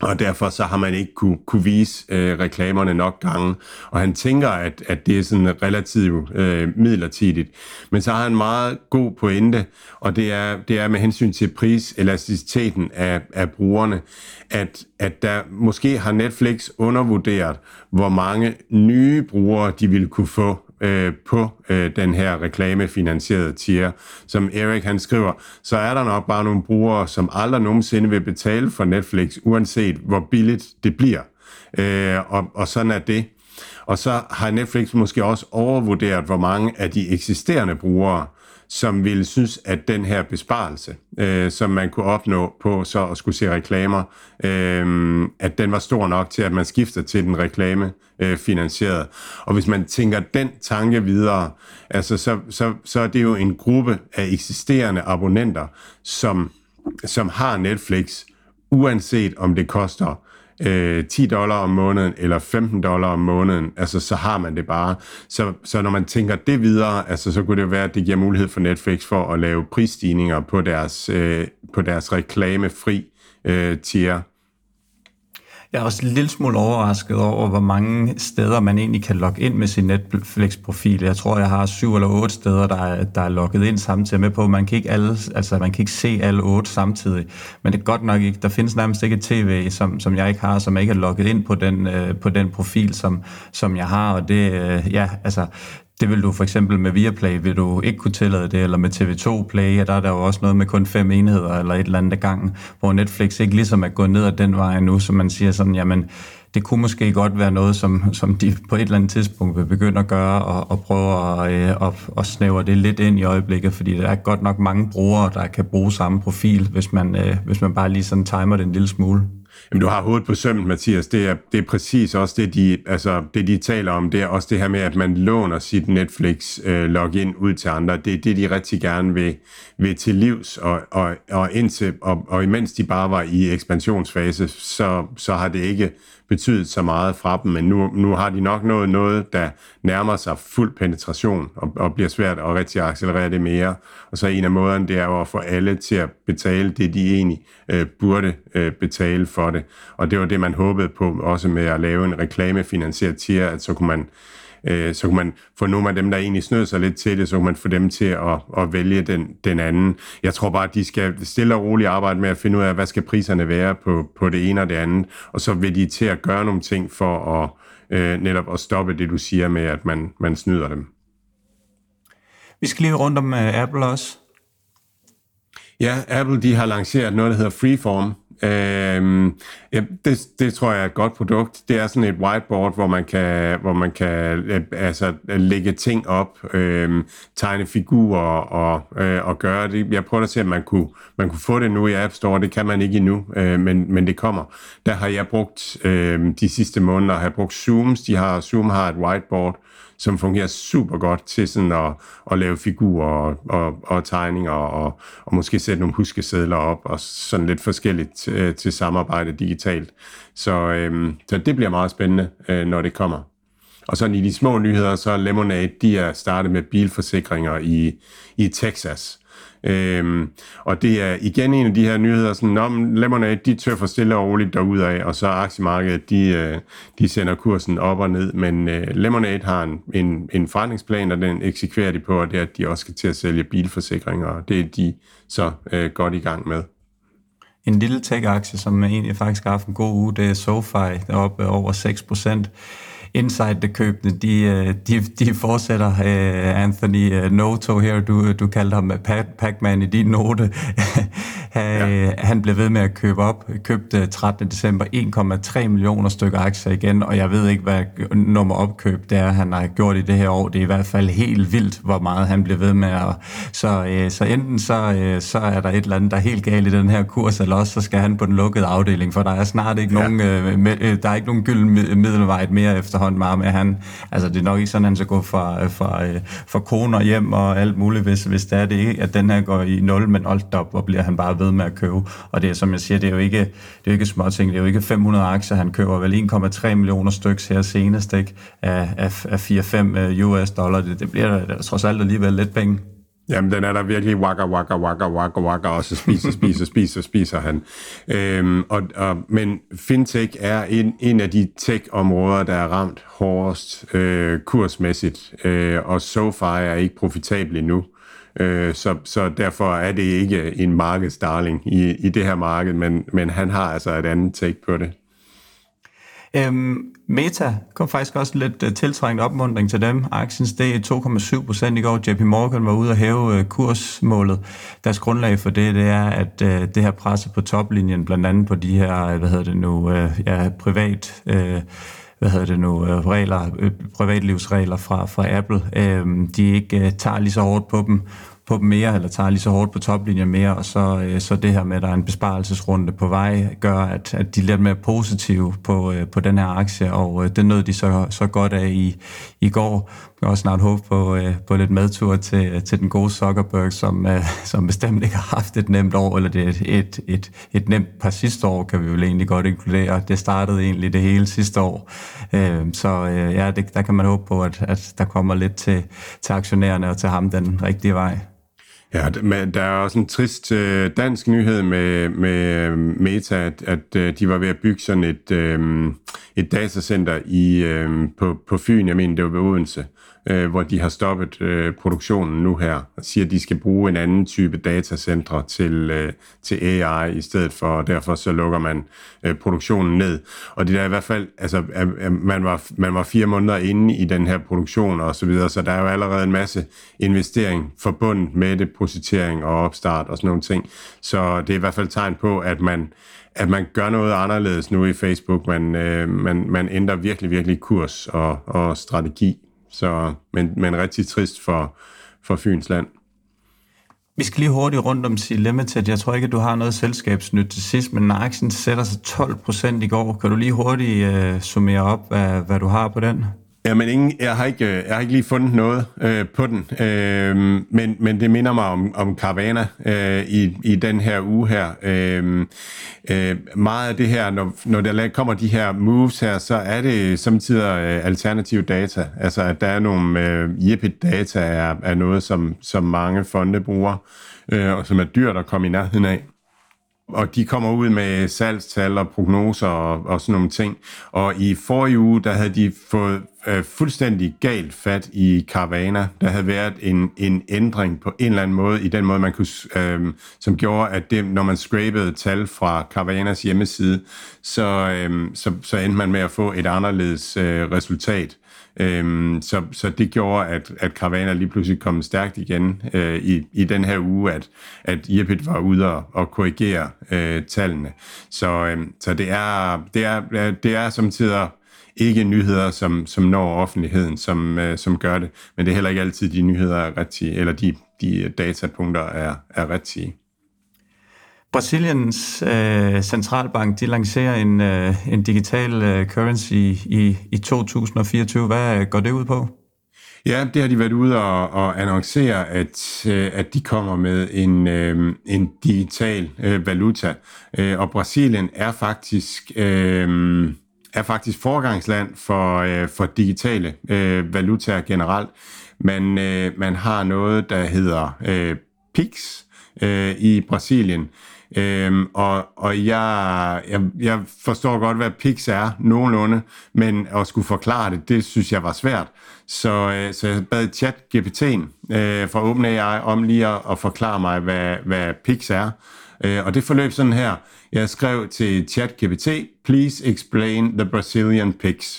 og derfor så har man ikke kunne, kunne vise øh, reklamerne nok gange. Og han tænker, at, at det er sådan relativt øh, midlertidigt. Men så har han en meget god pointe, og det er, det er med hensyn til priselasticiteten af, af brugerne, at, at der måske har Netflix undervurderet, hvor mange nye brugere de ville kunne få øh, på øh, den her reklamefinansierede tier. Som Erik han skriver, så er der nok bare nogle brugere, som aldrig nogensinde vil betale for Netflix, uanset hvor billigt det bliver. Øh, og, og sådan er det. Og så har Netflix måske også overvurderet, hvor mange af de eksisterende brugere, som ville synes, at den her besparelse, øh, som man kunne opnå på så at skulle se reklamer, øh, at den var stor nok til, at man skifter til den reklame øh, finansieret. Og hvis man tænker den tanke videre, altså så, så, så er det jo en gruppe af eksisterende abonnenter, som, som har Netflix, uanset om det koster øh, 10 dollar om måneden eller 15 dollar om måneden, altså så har man det bare. Så, så når man tænker det videre, altså så kunne det være, at det giver mulighed for Netflix for at lave prisstigninger på deres, øh, på deres reklamefri øh, tier jeg er også en lille smule overrasket over, hvor mange steder man egentlig kan logge ind med sin Netflix-profil. Jeg tror, jeg har syv eller otte steder, der er, der er logget ind samtidig med på. Man kan ikke alle, altså man kan ikke se alle otte samtidig. Men det er godt nok ikke. Der findes nærmest ikke et tv, som, som jeg ikke har, som jeg ikke er logget ind på den, øh, på den profil, som, som jeg har. Og det, øh, ja, altså, det vil du for eksempel med Viaplay, vil du ikke kunne tillade det, eller med TV2 Play, ja, der er der jo også noget med kun fem enheder, eller et eller andet gang, hvor Netflix ikke ligesom er gået ned ad den vej nu, så man siger sådan, jamen, det kunne måske godt være noget, som, som de på et eller andet tidspunkt vil begynde at gøre, og, og prøve at, øh, at, at snævre det lidt ind i øjeblikket, fordi der er godt nok mange brugere, der kan bruge samme profil, hvis man, øh, hvis man bare lige sådan timer det en lille smule. Jamen, du har hovedet på sømmen, Mathias. Det er, det er præcis også det de, altså, det, de taler om. Det er også det her med, at man låner sit Netflix-login øh, ud til andre. Det er det, de rigtig gerne vil, vil til livs. Og, og, og, indtil, og, og imens de bare var i ekspansionsfase, så, så har det ikke betydet så meget fra dem, men nu, nu har de nok nået noget, der nærmer sig fuld penetration og, og bliver svært at rigtig accelerere det mere. Og så en af måderne, det er jo at få alle til at betale det, de egentlig øh, burde øh, betale for det. Og det var det, man håbede på også med at lave en reklamefinansieret tier, at så kunne man øh, så kunne man få nogle af dem, der egentlig snød sig lidt til det, så kunne man få dem til at, at vælge den, den anden. Jeg tror bare, at de skal stille og roligt arbejde med at finde ud af, hvad skal priserne være på, på det ene og det andet, og så vil de til at gøre nogle ting for at øh, netop at stoppe det, du siger med, at man, man snyder dem. Vi skal lige rundt om uh, Apple også. Ja, Apple de har lanceret noget, der hedder Freeform, Øh, ja, det, det tror jeg er et godt produkt. Det er sådan et whiteboard, hvor man kan, hvor man kan øh, altså, lægge ting op, øh, tegne figurer og, øh, og gøre det. Jeg prøver at se, om man kunne, man kunne få det nu i App Store. Det kan man ikke endnu, øh, men, men det kommer. Der har jeg brugt øh, de sidste måneder, har jeg brugt Zooms. De har, Zoom har et whiteboard, som fungerer super godt til sådan at, at lave figurer og, og, og tegninger og, og måske sætte nogle huskesedler op og sådan lidt forskelligt til, øh, til samarbejde digitalt. Så, øhm, så det bliver meget spændende, øh, når det kommer. Og sådan i de små nyheder, så er Lemonade, de er startet med bilforsikringer i, i Texas. Øhm, og det er igen en af de her nyheder, sådan, om Lemonade, de tøffer stille og roligt af, og så aktiemarkedet, de, øh, de sender kursen op og ned, men øh, Lemonade har en, en, en forretningsplan, og den eksekverer de på, og det er, at de også skal til at sælge bilforsikringer, og det er de så øh, godt i gang med. En lille tech-aktie, som egentlig faktisk har haft en god uge, det er SoFi, der er oppe over 6% procent inside-købene, de, øh, de, de fortsætter. Uh, Anthony uh, Noto her, du, du kaldte ham Pac-Man i din note. han, ja. han blev ved med at købe op. Købte 13. december 1,3 millioner stykker aktier igen, og jeg ved ikke, hvad nummer opkøb det er, han har gjort i det her år. Det er i hvert fald helt vildt, hvor meget han bliver ved med. At, så, så enten så, så er der et eller andet, der er helt galt i den her kurs, eller også så skal han på den lukkede afdeling, for der er snart ikke ja. nogen, der er ikke nogen gylden middelvej mere efter efterhånden meget med, han, altså det er nok ikke sådan, han skal gå fra, øh, fra, øh, fra koner hjem og alt muligt, hvis, hvis det er det ikke, at den her går i nul, men holdt op, og bliver han bare ved med at købe. Og det er, som jeg siger, det er jo ikke, det er jo ikke små ting, det er jo ikke 500 aktier, han køber vel 1,3 millioner stykker her senest, ikke? Af, af, af 4-5 øh, US dollar. Det, det bliver trods alt alligevel lidt penge. Jamen, den er der virkelig wakker, wakker, wakker, wakker, wakker, og så spiser, spiser, spiser, spiser han. Øhm, og, og, men fintech er en, en af de tech-områder, der er ramt hårdest øh, kursmæssigt, øh, og SoFi er ikke profitabel endnu. Øh, så, så derfor er det ikke en markedsdarling i, i det her marked, men, men han har altså et andet take på det. Øhm, Meta kom faktisk også lidt uh, tiltrængt opmundring til dem. Aktien steg 2,7 procent i går. JP Morgan var ude at hæve uh, kursmålet. Deres grundlag for det, det er, at uh, det her presse på toplinjen, blandt andet på de her, hvad hedder det nu, uh, ja, privat... Uh, hvad hedder det nu, regler, privatlivsregler fra, fra Apple, øhm, øh, de ikke tager lige så hårdt på dem, på dem mere, eller tager lige så hårdt på toplinjen mere, og så, øh, så det her med, at der er en besparelsesrunde på vej, gør, at, at de er lidt mere positive på, øh, på den her aktie, og øh, det nød de så, så godt af i, i går. Jeg også snart håbe på, øh, på lidt medtur til, øh, til den gode Zuckerberg, som, øh, som bestemt ikke har haft et nemt år, eller det er et, et, et, et nemt par sidste år, kan vi jo egentlig godt inkludere. Det startede egentlig det hele sidste år. Så ja, det, der kan man håbe på, at, at der kommer lidt til, til aktionærerne og til ham den rigtige vej. Ja, men der er også en trist øh, dansk nyhed med, med Meta, at, at øh, de var ved at bygge sådan et, øh, et datacenter i, øh, på, på Fyn, jeg mener det var ved Odense, øh, hvor de har stoppet øh, produktionen nu her, og siger, at de skal bruge en anden type datacentre til, øh, til AI i stedet for, og derfor så lukker man øh, produktionen ned. Og det er i hvert fald, altså, at man, var, man var fire måneder inde i den her produktion og så videre, så der er jo allerede en masse investering forbundet med det, positering og opstart og sådan nogle ting. Så det er i hvert fald tegn på, at man at man gør noget anderledes nu i Facebook. Man, øh, man, man ændrer virkelig, virkelig kurs og, og strategi. Så, men, men rigtig trist for, for Fyns land. Vi skal lige hurtigt rundt om Sea Limited. Jeg tror ikke, at du har noget selskabsnyt til sidst, men aktien sætter sig 12 procent i går, kan du lige hurtigt uh, summere op, hvad, hvad du har på den? Jamen, ingen, jeg, har ikke, øh, jeg har ikke lige fundet noget øh, på den, øh, men, men det minder mig om, om Carvana øh, i, i den her uge her. Øh, øh, meget af det her, når, når der kommer de her moves her, så er det samtidig øh, alternativ data. Altså, at der er nogle øh, JPEG-data er, er noget, som, som mange fonde bruger, øh, og som er dyrt at komme i nærheden af og de kommer ud med salgstal og prognoser og, og sådan nogle ting. Og i forrige uge, der havde de fået øh, fuldstændig galt fat i Carvana. Der havde været en, en ændring på en eller anden måde, i den måde, man kunne, øh, som gjorde, at det, når man scrapede tal fra Carvanas hjemmeside, så, øh, så, så endte man med at få et anderledes øh, resultat. Øhm, så, så det gjorde, at, at Carvana lige pludselig kom stærkt igen øh, i, i den her uge, at, at Jepit var ude og, og korrigere øh, tallene. Så, øh, så det, er, det, er, det er som tider ikke nyheder, som, som når offentligheden, som, øh, som gør det, men det er heller ikke altid, de nyheder er rigtige, eller de, de datapunkter er, er rigtige. Brasiliens øh, centralbank de lancerer en, øh, en digital øh, currency i, i 2024. Hvad går det ud på? Ja, det har de været ude og, og annoncere, at, øh, at de kommer med en, øh, en digital øh, valuta. Øh, og Brasilien er faktisk... Øh, er faktisk forgangsland for, øh, for digitale øh, valutaer generelt. Man, øh, man har noget, der hedder øh, PIX øh, i Brasilien, Øhm, og og jeg, jeg, jeg forstår godt, hvad PIX er nogenlunde, men at skulle forklare det, det synes jeg var svært. Så, øh, så jeg bad chat GPT'en øh, fra OpenAI om lige at, at forklare mig, hvad, hvad PIX er. Øh, og det forløb sådan her. Jeg skrev til ChatGPT, please explain the Brazilian PIX.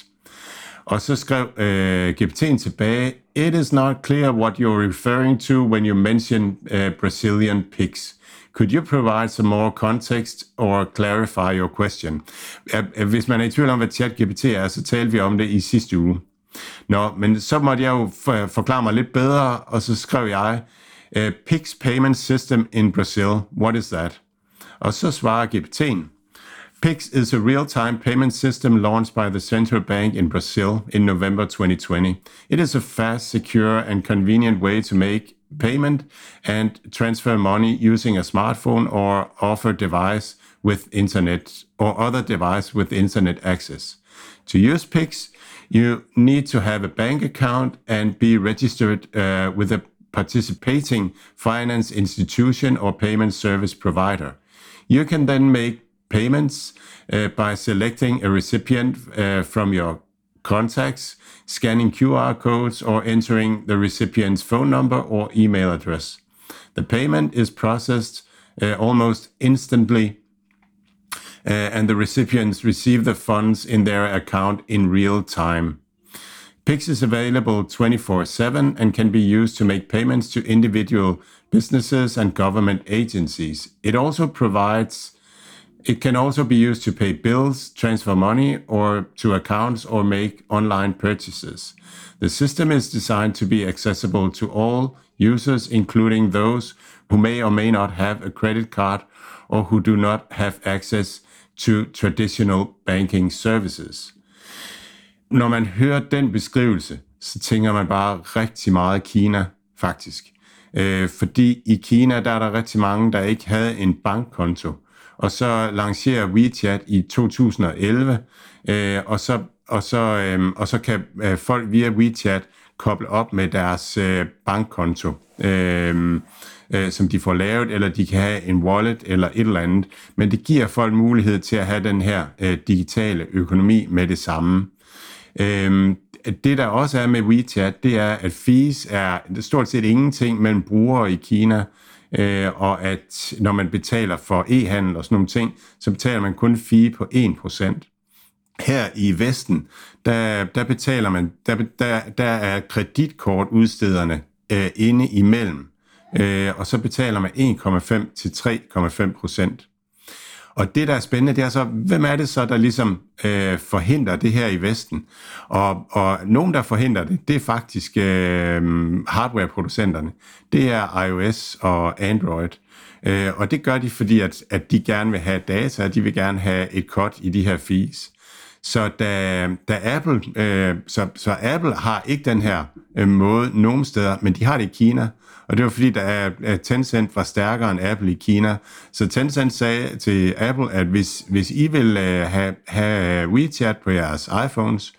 Og så skrev øh, GPT'en tilbage, it is not clear what you're referring to when you mention uh, Brazilian PIX. Could you provide some more context or clarify your question? Hvis man er i tvivl om, hvad ChatGPT er, så talte vi om det i sidste uge. Nå, men så måtte jeg jo forklare mig lidt bedre, og så skrev jeg, øh, PIX Payment System in Brazil, what is that? Og så svarer GPT'en, PIX is a real-time payment system launched by the central bank in Brazil in November 2020. It is a fast, secure, and convenient way to make payment and transfer money using a smartphone or other device with internet or other device with internet access. To use PIX, you need to have a bank account and be registered uh, with a participating finance institution or payment service provider. You can then make payments uh, by selecting a recipient uh, from your contacts, scanning QR codes, or entering the recipient's phone number or email address. The payment is processed uh, almost instantly, uh, and the recipients receive the funds in their account in real time. Pix is available 24 7 and can be used to make payments to individual businesses and government agencies. It also provides it can also be used to pay bills, transfer money or to accounts or make online purchases. The system is designed to be accessible to all users, including those who may or may not have a credit card or who do not have access to traditional banking services. Når man hører den beskrivelse, så tænker man bare rigtig meget Kina, faktisk. Øh, fordi i Kina, der er der rigtig mange, der ikke havde en bankkonto og så lancerer WeChat i 2011, øh, og, så, og, så, øh, og så kan øh, folk via WeChat koble op med deres øh, bankkonto, øh, øh, som de får lavet, eller de kan have en wallet eller et eller andet. Men det giver folk mulighed til at have den her øh, digitale økonomi med det samme. Øh, det der også er med WeChat, det er, at fees er stort set ingenting mellem brugere i Kina øh, og at når man betaler for e-handel og sådan nogle ting, så betaler man kun fee på 1%. Her i Vesten, der, der betaler man, der, der, der er kreditkortudstederne øh, inde imellem, øh, og så betaler man 1,5 til 3,5 procent. Og det, der er spændende, det er så, hvem er det så, der ligesom øh, forhindrer det her i Vesten? Og, og nogen, der forhindrer det, det er faktisk øh, hardwareproducenterne. Det er iOS og Android. Øh, og det gør de, fordi at, at de gerne vil have data, og de vil gerne have et cut i de her fees. Så da, da Apple, øh, så, så Apple har ikke den her øh, måde nogen steder, men de har det i Kina, og det var fordi, der, at Tencent var stærkere end Apple i Kina. Så Tencent sagde til Apple, at hvis, hvis I vil øh, have, have øh, WeChat på jeres iPhones,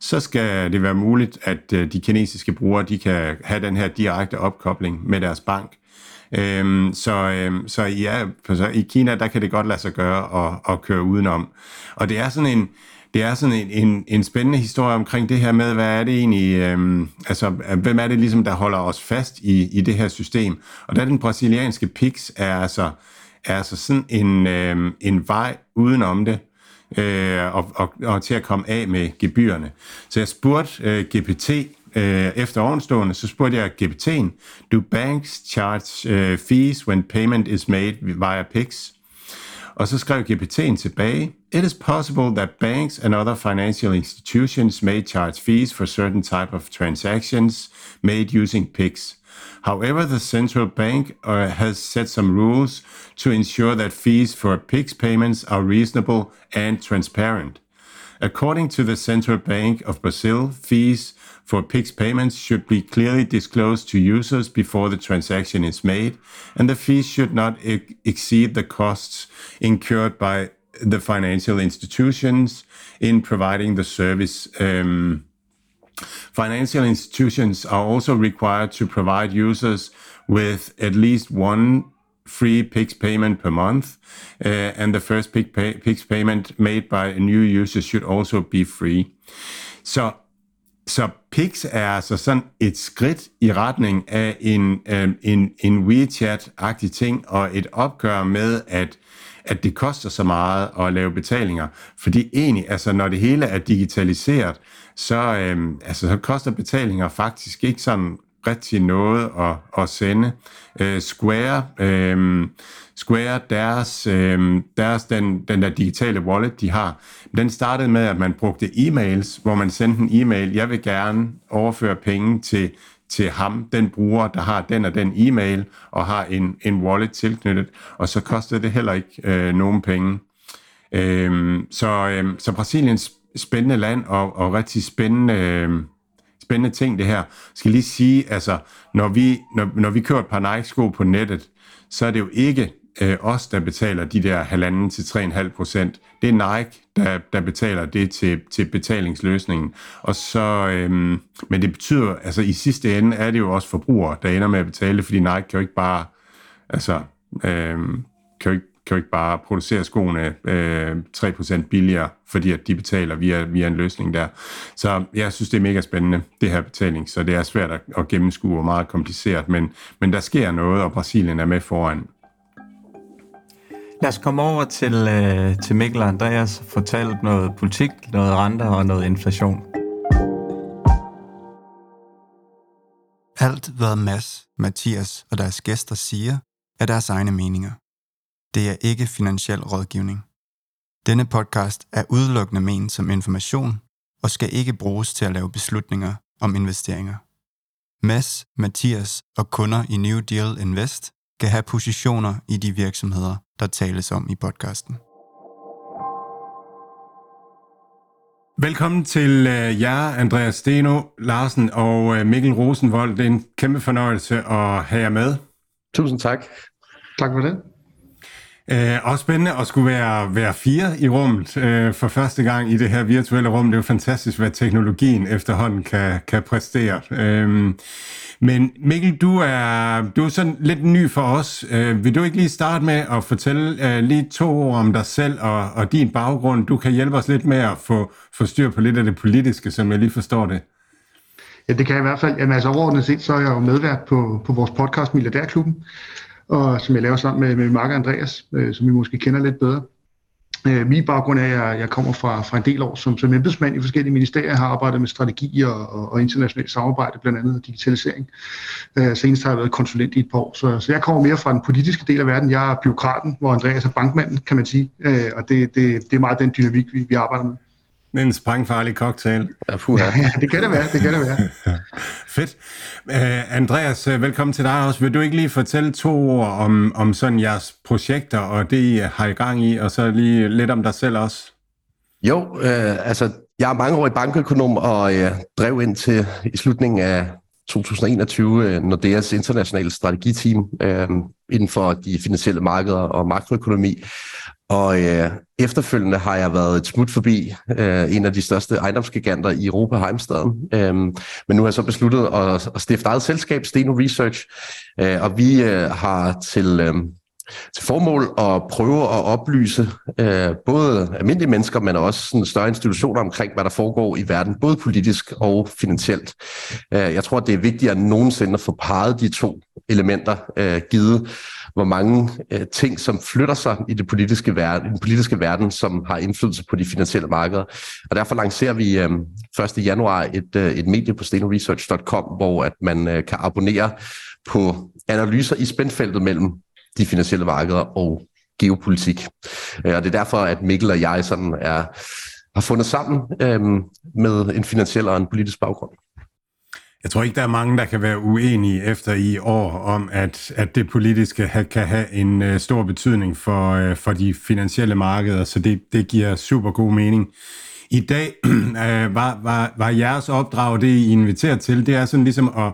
så skal det være muligt, at øh, de kinesiske brugere de kan have den her direkte opkobling med deres bank. Øhm, så, øhm, så ja, så i Kina, der kan det godt lade sig gøre at, at køre udenom. Og det er sådan en, det er sådan en, en, en spændende historie omkring det her med, hvad er det egentlig, øhm, altså øh, hvem er det ligesom, der holder os fast i, i det her system. Og der den brasilianske PIX er altså, er altså sådan en, øhm, en vej udenom det, øh, og, og, og til at komme af med gebyrerne. Så jeg spurgte øh, GPT, øh, efter ovenstående, så spurgte jeg GPT'en, do banks charge uh, fees when payment is made via PIX? Og så skrev GPT'en tilbage, It is possible that banks and other financial institutions may charge fees for certain type of transactions made using PIX. However, the central bank uh, has set some rules to ensure that fees for PIX payments are reasonable and transparent. According to the Central Bank of Brazil, fees for PIX payments should be clearly disclosed to users before the transaction is made, and the fees should not ex- exceed the costs incurred by the financial institutions in providing the service. Um, financial institutions are also required to provide users with at least one free PIX payment per month, uh, and the first PIX, pay, PIX payment made by a new user should also be free. Så, så PIX er altså sådan et skridt i retning af en, øh, en, en WeChat-agtig ting, og et opgør med, at at det koster så meget at lave betalinger. Fordi egentlig, altså når det hele er digitaliseret, så, øhm, altså, så koster betalinger faktisk ikke sådan rigtig noget at, at sende øh, Square, øh, Square deres, øh, deres den, den der digitale wallet, de har, den startede med, at man brugte e-mails, hvor man sendte en e-mail, jeg vil gerne overføre penge til, til ham, den bruger, der har den og den e-mail, og har en, en wallet tilknyttet, og så kostede det heller ikke øh, nogen penge. Um, så, um, så Brasiliens spændende land og, og rigtig spændende... Uh, spændende ting, det her. Jeg skal lige sige, altså, når vi, når, når vi kører et par Nike-sko på nettet, så er det jo ikke øh, os, der betaler de der halvanden til 3,5 procent. Det er Nike, der, der betaler det til, til betalingsløsningen. Og så, øhm, men det betyder, altså i sidste ende er det jo også forbrugere, der ender med at betale, fordi Nike kan jo ikke bare, altså, øhm, kan jo ikke kan jo ikke bare producere skoene øh, 3% billigere, fordi at de betaler via, via en løsning der. Så jeg synes, det er mega spændende, det her betaling, så det er svært at, at gennemskue og meget kompliceret, men, men der sker noget, og Brasilien er med foran. Lad os komme over til, øh, til Mikkel Andreas fortalt noget politik, noget renter og noget inflation. Alt, hvad Mads, Mathias og deres gæster siger, er deres egne meninger. Det er ikke finansiel rådgivning. Denne podcast er udelukkende ment som information og skal ikke bruges til at lave beslutninger om investeringer. Mads, Mathias og kunder i New Deal Invest kan have positioner i de virksomheder, der tales om i podcasten. Velkommen til uh, jer, Andreas Steno Larsen og uh, Mikkel Rosenvold. Det er en kæmpe fornøjelse at have jer med. Tusind tak. Tak for det. Øh, og spændende at skulle være, være fire i rummet øh, for første gang i det her virtuelle rum. Det er jo fantastisk, hvad teknologien efterhånden kan, kan præstere. Øh, men Mikkel, du er, du er sådan lidt ny for os. Øh, vil du ikke lige starte med at fortælle øh, lige to ord om dig selv og, og din baggrund? Du kan hjælpe os lidt med at få, få styr på lidt af det politiske, som jeg lige forstår det. Ja, det kan jeg i hvert fald. Jamen, altså overordnet set, så er jeg jo medvært på, på vores podcast Milliardærklubben, og som jeg laver sammen med, med Mark Andreas, øh, som vi måske kender lidt bedre. Øh, min baggrund er, at jeg, jeg kommer fra, fra en del år som, som embedsmand i forskellige ministerier, har arbejdet med strategi og, og, og internationalt samarbejde, blandt andet digitalisering. Øh, senest har jeg været konsulent i et par år, så, så jeg kommer mere fra den politiske del af verden. Jeg er byråkraten, hvor Andreas er bankmanden, kan man sige, øh, og det, det, det er meget den dynamik, vi, vi arbejder med. En sprængfarlig cocktail. Ja, ja. det kan det være, det kan det være. Fedt. Uh, Andreas, uh, velkommen til dig også. Vil du ikke lige fortælle to ord om, om sådan jeres projekter og det, I har i gang i, og så lige lidt om dig selv også? Jo, øh, altså jeg er mange år i bankøkonom, og jeg drev ind til i slutningen af 2021 øh, Nordeas internationale strategiteam øh, inden for de finansielle markeder og makroøkonomi. Og øh, efterfølgende har jeg været et smut forbi øh, en af de største ejendomsgiganter i Europa, Heimstaden. Øh, men nu har jeg så besluttet at, at stifte eget selskab, Steno Research, øh, og vi øh, har til... Øh, til formål at prøve at oplyse øh, både almindelige mennesker, men også sådan større institutioner omkring, hvad der foregår i verden, både politisk og finansielt. Øh, jeg tror, det er vigtigere end nogensinde at få peget de to elementer, øh, givet hvor mange øh, ting, som flytter sig i, det politiske verden, i den politiske verden, som har indflydelse på de finansielle markeder. Og derfor lancerer vi øh, 1. januar et, øh, et medie på stenoresearch.com, hvor at man øh, kan abonnere på analyser i spændfeltet mellem de finansielle markeder og geopolitik. Øh, og det er derfor, at Mikkel og jeg sådan er, har fundet sammen øh, med en finansiel og en politisk baggrund. Jeg tror ikke, der er mange, der kan være uenige efter i år om, at, at det politiske kan have en uh, stor betydning for, uh, for de finansielle markeder, så det, det giver super god mening. I dag øh, var, var, var jeres opdrag, det I inviterer til, det er sådan ligesom at,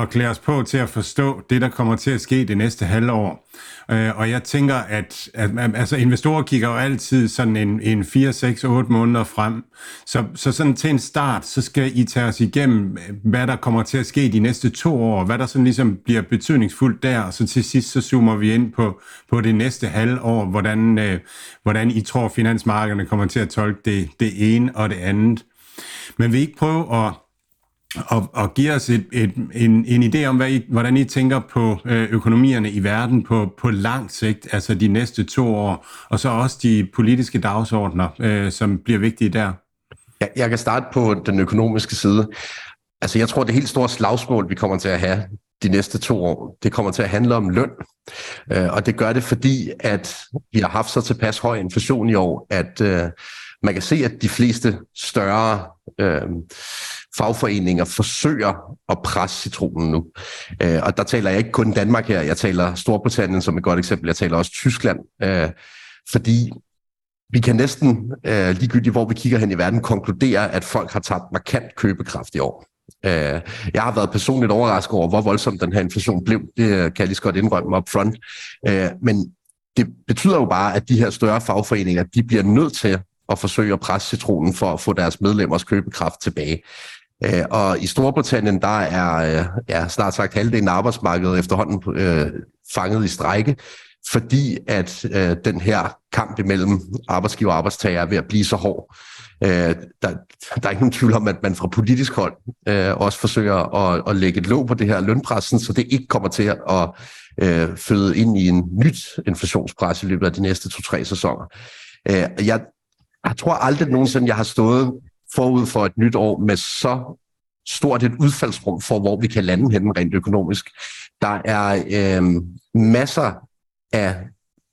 at klæde os på til at forstå det, der kommer til at ske det næste halvår. Øh, og jeg tænker, at, at altså, investorer kigger jo altid sådan en, en 4, 6, 8 måneder frem. Så, så sådan til en start, så skal I tage os igennem, hvad der kommer til at ske de næste to år, hvad der sådan ligesom bliver betydningsfuldt der, og så til sidst så zoomer vi ind på, på det næste halvår, hvordan, øh, hvordan I tror, finansmarkederne kommer til at tolke det, det ene og det andet. Men vi ikke prøve at og, og give os et, et, en, en idé om, hvad I, hvordan I tænker på øh, økonomierne i verden på, på lang sigt, altså de næste to år, og så også de politiske dagsordner, øh, som bliver vigtige der. Jeg, jeg kan starte på den økonomiske side. Altså jeg tror, det helt store slagsmål, vi kommer til at have de næste to år, det kommer til at handle om løn. Øh, og det gør det, fordi at vi har haft så tilpas høj inflation i år, at øh, man kan se, at de fleste større øh, fagforeninger forsøger at presse citronen nu. Øh, og der taler jeg ikke kun Danmark her, jeg taler Storbritannien som et godt eksempel, jeg taler også Tyskland, øh, fordi vi kan næsten, øh, ligegyldigt hvor vi kigger hen i verden, konkludere, at folk har tabt markant købekraft i år. Øh, jeg har været personligt overrasket over, hvor voldsom den her inflation blev. Det øh, kan jeg lige så godt indrømme op front. Øh, men det betyder jo bare, at de her større fagforeninger, de bliver nødt til at forsøge at presse citronen for at få deres medlemmers købekraft tilbage. Øh, og i Storbritannien, der er øh, ja, snart sagt halvdelen af arbejdsmarkedet efterhånden øh, fanget i strække, fordi at øh, den her kamp imellem arbejdsgiver og arbejdstager er ved at blive så hård. Øh, der, der er ikke nogen tvivl om, at man fra politisk hold øh, også forsøger at, at lægge et låg på det her lønpressen, så det ikke kommer til at øh, føde ind i en nyt inflationspres i løbet af de næste to-tre sæsoner. Øh, jeg, jeg tror aldrig nogensinde, jeg har stået forud for et nyt år med så stort et udfaldsrum for, hvor vi kan lande henne rent økonomisk. Der er øh, masser af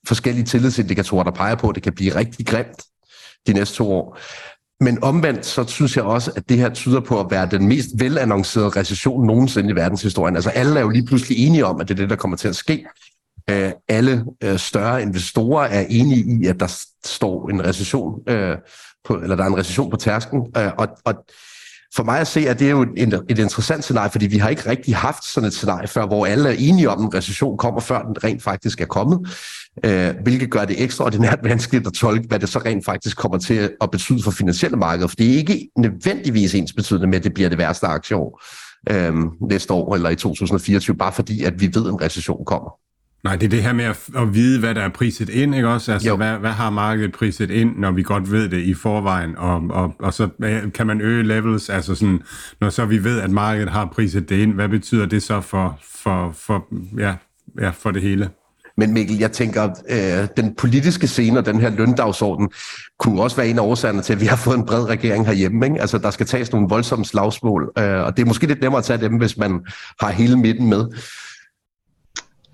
forskellige tillidsindikatorer, der peger på, at det kan blive rigtig grimt de næste to år. Men omvendt, så synes jeg også, at det her tyder på at være den mest velannoncerede recession nogensinde i verdenshistorien. Altså alle er jo lige pludselig enige om, at det er det, der kommer til at ske. Øh, alle øh, større investorer er enige i, at der står en recession øh, på, eller der er en recession på tærsken. Øh, og, og for mig at se, at det er jo et, et interessant scenarie, fordi vi har ikke rigtig haft sådan et scenarie før, hvor alle er enige om, at en recession kommer, før den rent faktisk er kommet, øh, hvilket gør det ekstraordinært vanskeligt at tolke, hvad det så rent faktisk kommer til at betyde for finansielle markeder, for det er ikke nødvendigvis ens betydende med, at det bliver det værste aktieår øh, næste år eller i 2024, bare fordi, at vi ved, at en recession kommer. Nej, det er det her med at, at vide, hvad der er priset ind, ikke også? Altså, hvad, hvad har markedet priset ind, når vi godt ved det i forvejen, og, og, og så kan man øge levels, altså sådan, når så vi ved, at markedet har priset det ind, hvad betyder det så for, for, for, ja, ja, for det hele? Men Mikkel, jeg tænker, øh, den politiske scene og den her løndagsorden kunne også være en af årsagerne til, at vi har fået en bred regering herhjemme. Ikke? Altså, der skal tages nogle voldsomme slagsmål, øh, og det er måske lidt nemmere at tage dem, hvis man har hele midten med.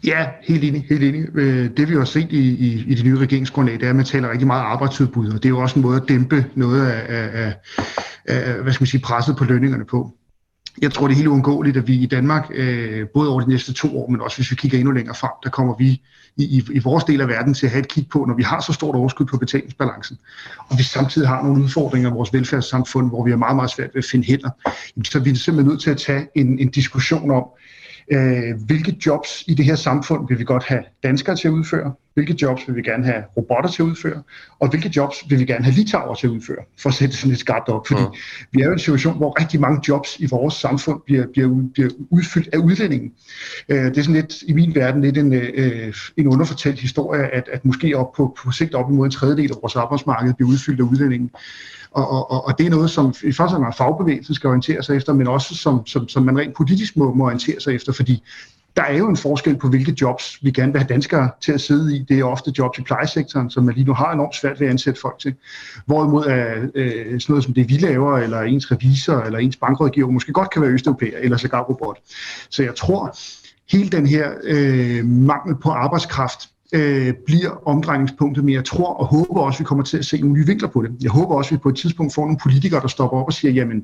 Ja, helt enig. Helt enig. Øh, det vi har set i, i, i de nye regeringsgrundlag, det er, at man taler rigtig meget arbejdsudbud, og det er jo også en måde at dæmpe noget af, af, af hvad skal man sige, presset på lønningerne på. Jeg tror, det er helt uundgåeligt, at vi i Danmark, øh, både over de næste to år, men også hvis vi kigger endnu længere frem, der kommer vi i, i, i vores del af verden til at have et kig på, når vi har så stort overskud på betalingsbalancen, og vi samtidig har nogle udfordringer i vores velfærdssamfund, hvor vi har meget, meget svært ved at finde hænder, så er vi simpelthen nødt til at tage en, en diskussion om, øh, hvilke jobs i det her samfund vil vi godt have danskere til at udføre, hvilke jobs vil vi gerne have robotter til at udføre, og hvilke jobs vil vi gerne have litauer til at udføre, for at sætte det sådan lidt skarpt op. Fordi mm. vi er jo i en situation, hvor rigtig mange jobs i vores samfund bliver, bliver, bliver udfyldt af udlændingen. Øh, det er sådan lidt, i min verden, lidt en, øh, en underfortalt historie, at, at måske op på, på sigt op imod en tredjedel af vores arbejdsmarked bliver udfyldt af udlændingen. Og, og, og det er noget, som i første omgang fagbevægelsen skal orientere sig efter, men også som, som, som man rent politisk må, må orientere sig efter, fordi der er jo en forskel på, hvilke jobs vi gerne vil have danskere til at sidde i. Det er ofte jobs i plejesektoren, som man lige nu har enormt svært ved at ansætte folk til. Hvorimod er øh, sådan noget som det, vi laver, eller ens revisor, eller ens bankrådgiver, måske godt kan være østeuropæer, eller sågar robot. Så jeg tror, hele den her øh, mangel på arbejdskraft øh, bliver omdrejningspunktet, men jeg tror og håber også, at vi kommer til at se nogle nye vinkler på det. Jeg håber også, at vi på et tidspunkt får nogle politikere, der stopper op og siger, jamen,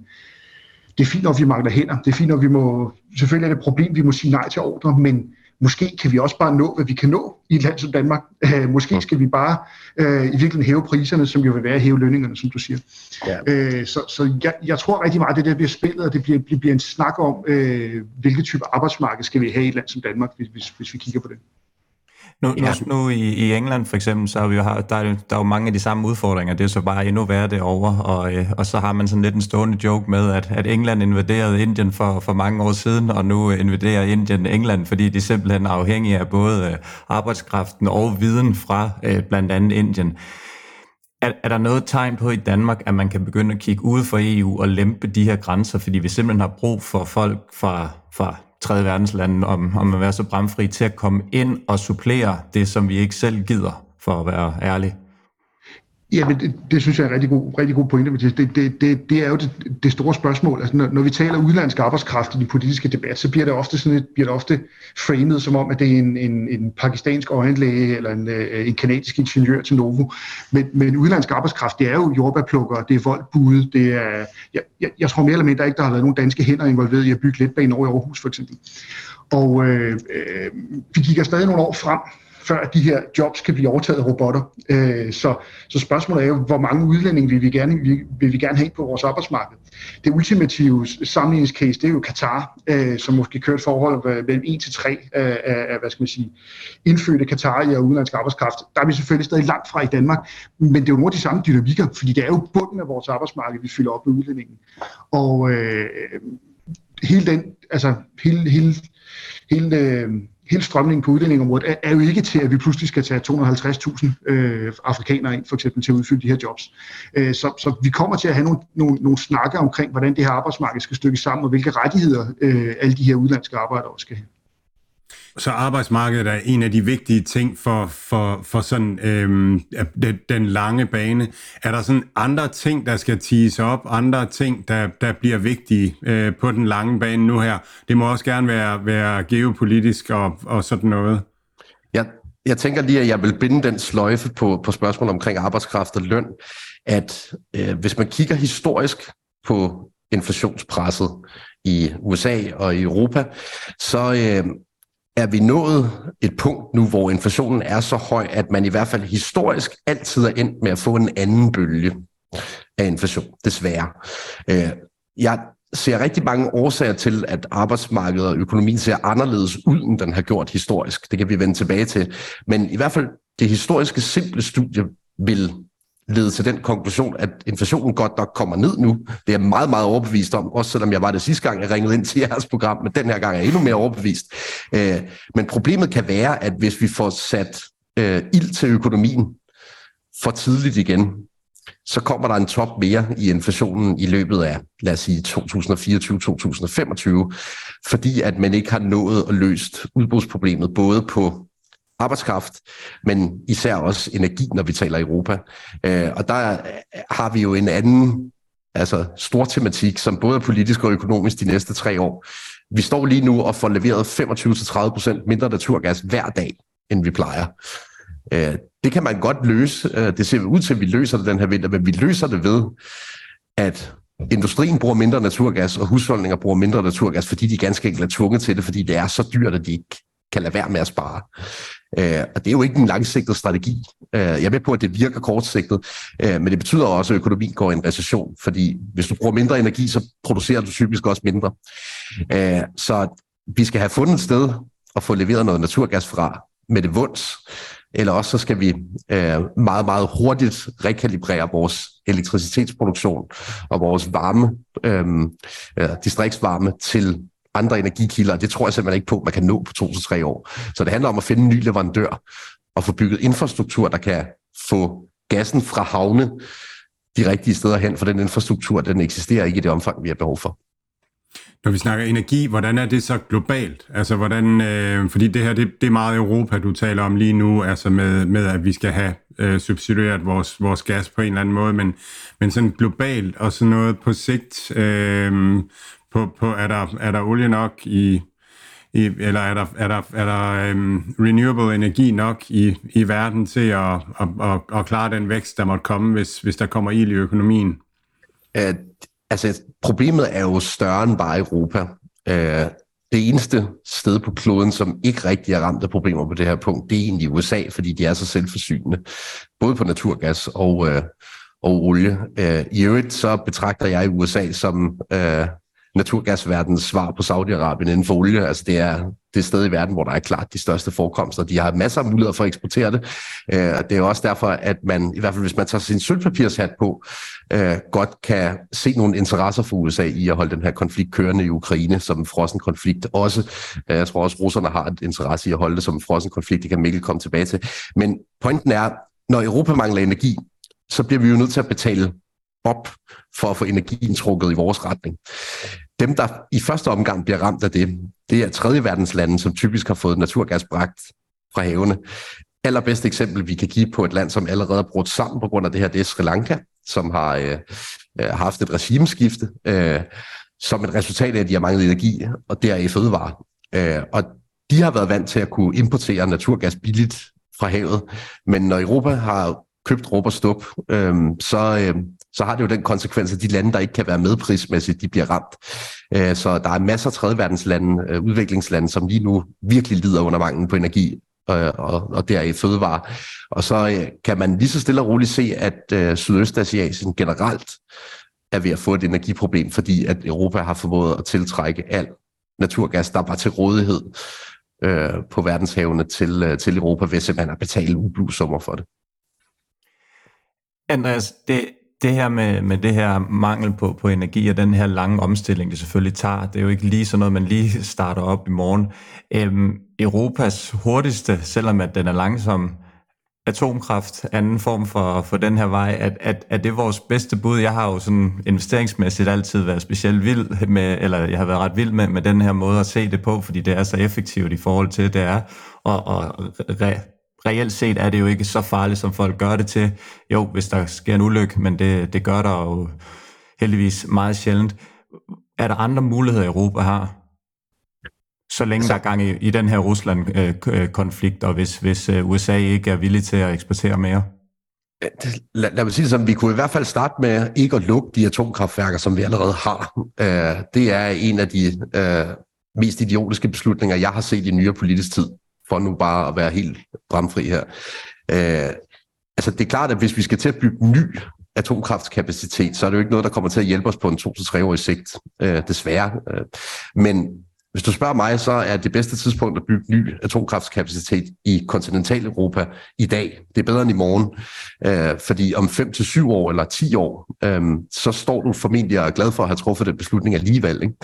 det er fint nok, vi mangler hænder. Det er fint nok, vi må... Selvfølgelig er det et problem, vi må sige nej til ordre, men måske kan vi også bare nå, hvad vi kan nå i et land som Danmark. Uh, måske skal vi bare uh, i virkeligheden hæve priserne, som jo vil være at hæve lønningerne, som du siger. Ja. Uh, så så jeg, jeg tror rigtig meget, at det der bliver spillet, og det bliver, bliver en snak om, uh, hvilke type arbejdsmarked skal vi have i et land som Danmark, hvis, hvis, hvis vi kigger på det. Nu, ja. nu, nu i, i England for eksempel, så har vi jo, der, er, der er jo mange af de samme udfordringer. Det er så bare endnu værre derovre. Og, øh, og så har man sådan lidt en stående joke med, at, at England invaderede Indien for, for mange år siden, og nu invaderer Indien England, fordi de simpelthen er afhængige af både øh, arbejdskraften og viden fra øh, blandt andet Indien. Er, er der noget tegn på i Danmark, at man kan begynde at kigge ud for EU og lempe de her grænser, fordi vi simpelthen har brug for folk fra, fra tredje verdenslande, om, om at være så bramfri til at komme ind og supplere det, som vi ikke selv gider, for at være ærlig? Ja, men det, det synes jeg er en rigtig god, rigtig god pointe, Mathias. Det, det, det, det er jo det, det store spørgsmål. Altså, når, når vi taler udenlandsk arbejdskraft i den politiske debat, så bliver det ofte, sådan et, bliver det ofte framed som om, at det er en, en, en pakistansk øjenlæge eller en, øh, en kanadisk ingeniør til Novo. Men, men udenlandsk arbejdskraft, det er jo jordbærplukker, det er voldbude, det er... Jeg, jeg, jeg tror mere eller mindre ikke, der har været nogen danske hænder involveret i at bygge letbanen over i Aarhus, for eksempel. Og øh, øh, vi kigger stadig nogle år frem, før de her jobs kan blive overtaget af robotter. Øh, så, så spørgsmålet er jo, hvor mange udlændinge vil vi gerne, vil, vil vi gerne have på vores arbejdsmarked. Det ultimative sammenligningscase, det er jo Katar, øh, som måske kører et forhold øh, mellem 1 til 3 øh, af, af, hvad skal man sige, indfødte Katar og udenlandsk arbejdskraft. Der er vi selvfølgelig stadig langt fra i Danmark, men det er jo nogle af de samme dynamikker, fordi det er jo bunden af vores arbejdsmarked, vi fylder op med udlændingen. Og øh, hele den, altså hele, hele, hele øh, hele strømningen på udlændingområdet er, er jo ikke til, at vi pludselig skal tage 250.000 øh, afrikanere ind, for eksempel, til at udfylde de her jobs. Øh, så, så vi kommer til at have nogle, nogle, nogle snakke omkring, hvordan det her arbejdsmarked skal stykkes sammen, og hvilke rettigheder øh, alle de her udlandske arbejdere skal have. Så arbejdsmarkedet er en af de vigtige ting for, for, for sådan øhm, den, den lange bane. Er der sådan andre ting, der skal tiges op, andre ting, der, der bliver vigtige øh, på den lange bane nu her? Det må også gerne være, være geopolitisk og, og sådan noget. Jeg, jeg tænker lige, at jeg vil binde den sløjfe på, på spørgsmålet omkring arbejdskraft og løn, at øh, hvis man kigger historisk på inflationspresset i USA og i Europa, så øh, er vi nået et punkt nu, hvor inflationen er så høj, at man i hvert fald historisk altid er endt med at få en anden bølge af inflation, desværre. Øh, jeg ser rigtig mange årsager til, at arbejdsmarkedet og økonomien ser anderledes ud, end den har gjort historisk. Det kan vi vende tilbage til. Men i hvert fald det historiske simple studie vil lede til den konklusion, at inflationen godt nok kommer ned nu. Det er jeg meget, meget overbevist om, også selvom jeg var det sidste gang, jeg ringede ind til jeres program, men den her gang er jeg endnu mere overbevist. Øh, men problemet kan være, at hvis vi får sat øh, ild til økonomien for tidligt igen, så kommer der en top mere i inflationen i løbet af, lad os sige, 2024-2025, fordi at man ikke har nået at løst udbudsproblemet både på arbejdskraft, men især også energi, når vi taler Europa. Øh, og der øh, har vi jo en anden altså stor tematik, som både er politisk og økonomisk de næste tre år. Vi står lige nu og får leveret 25-30% mindre naturgas hver dag, end vi plejer. Øh, det kan man godt løse. Øh, det ser ud til, at vi løser det den her vinter, men vi løser det ved, at industrien bruger mindre naturgas, og husholdninger bruger mindre naturgas, fordi de ganske enkelt er tvunget til det, fordi det er så dyrt, at de ikke kan lade være med at spare. Øh, og det er jo ikke en langsigtet strategi. Øh, jeg er med på, at det virker kortsigtet, øh, men det betyder også, at økonomien går i en recession, fordi hvis du bruger mindre energi, så producerer du typisk også mindre. Øh, så vi skal have fundet et sted at få leveret noget naturgas fra med det vunds. eller også så skal vi øh, meget, meget hurtigt rekalibrere vores elektricitetsproduktion og vores varme, øh, øh, distriktsvarme til andre energikilder. Det tror jeg simpelthen ikke på, man kan nå på to til tre år. Så det handler om at finde en ny leverandør og få bygget infrastruktur, der kan få gassen fra havne de rigtige steder hen, for den infrastruktur, den eksisterer ikke i det omfang, vi har behov for. Når vi snakker energi, hvordan er det så globalt? Altså, hvordan, øh, fordi det her, det, det er meget Europa, du taler om lige nu, altså med, med at vi skal have øh, subsidieret vores, vores gas på en eller anden måde, men, men sådan globalt og sådan noget på sigt, øh, på, på, er, der, er der olie nok i, i eller er der, er der, er der um, renewable energi nok i, i verden til at, at, at, at klare den vækst, der måtte komme, hvis, hvis der kommer ild i økonomien? At, altså, problemet er jo større end bare Europa. Uh, det eneste sted på kloden, som ikke rigtig er ramt af problemer på det her punkt, det er egentlig USA, fordi de er så selvforsynende, både på naturgas og, øh, og olie. Øh, I øvrigt så betragter jeg USA som øh, naturgasverdens svar på Saudi-Arabien inden for olie. Altså det er det sted i verden, hvor der er klart de største forekomster. De har masser af muligheder for at eksportere det. Øh, og det er også derfor, at man, i hvert fald hvis man tager sin sølvpapirshat på, øh, godt kan se nogle interesser for USA i at holde den her konflikt kørende i Ukraine som en frossen konflikt. Også, øh, jeg tror også, russerne har et interesse i at holde det som en frossen konflikt. Det kan Mikkel komme tilbage til. Men pointen er, når Europa mangler energi, så bliver vi jo nødt til at betale op for at få energien trukket i vores retning. Dem, der i første omgang bliver ramt af det, det er tredje verdens lande, som typisk har fået naturgas bragt fra havene. Allerbedste eksempel, vi kan give på et land, som allerede er brudt sammen på grund af det her, det er Sri Lanka, som har øh, øh haft et regimeskifte, øh, som et resultat af, at de har manglet energi, og det er i fødevare. Øh, og de har været vant til at kunne importere naturgas billigt fra havet, men når Europa har købt råb og stup, øh, så, øh, så har det jo den konsekvens, at de lande, der ikke kan være med prismæssigt, de bliver ramt. Øh, så der er masser af tredjeverdenslande, øh, udviklingslande, som lige nu virkelig lider under manglen på energi, øh, og, og der i fødevare. Og så kan man lige så stille og roligt se, at Sydøstasien generelt er ved at få et energiproblem, fordi at Europa har formået at tiltrække al naturgas, der var til rådighed på verdenshavene til, til Europa, hvis man har betalt ublusummer for det. Andreas, det, det her med, med det her mangel på, på energi og den her lange omstilling, det selvfølgelig tager, det er jo ikke lige sådan noget, man lige starter op i morgen. Øhm, Europas hurtigste, selvom at den er langsom, atomkraft, anden form for, for den her vej, at, at, at det er vores bedste bud. Jeg har jo sådan investeringsmæssigt altid været specielt vild med, eller jeg har været ret vild med, med den her måde at se det på, fordi det er så effektivt i forhold til, det er, og, og re, reelt set er det jo ikke så farligt, som folk gør det til. Jo, hvis der sker en ulykke, men det, det gør der jo heldigvis meget sjældent. Er der andre muligheder, Europa har? Så længe der er gang i, i den her Rusland-konflikt, og hvis, hvis øh, USA ikke er villig til at eksportere mere? Lad, lad mig sige det sådan, vi kunne i hvert fald starte med ikke at lukke de atomkraftværker, som vi allerede har. Uh, det er en af de uh, mest idiotiske beslutninger, jeg har set i nyere politisk tid for nu bare at være helt bramfri her. Øh, altså det er klart, at hvis vi skal til at bygge ny atomkraftskapacitet, så er det jo ikke noget, der kommer til at hjælpe os på en to til tre årig sigt, øh, desværre. Øh, men hvis du spørger mig, så er det bedste tidspunkt at bygge ny atomkraftskapacitet i kontinentaleuropa i dag. Det er bedre end i morgen, øh, fordi om 5 til år eller 10 år, øh, så står du formentlig og er glad for at have truffet den beslutning alligevel. Ikke?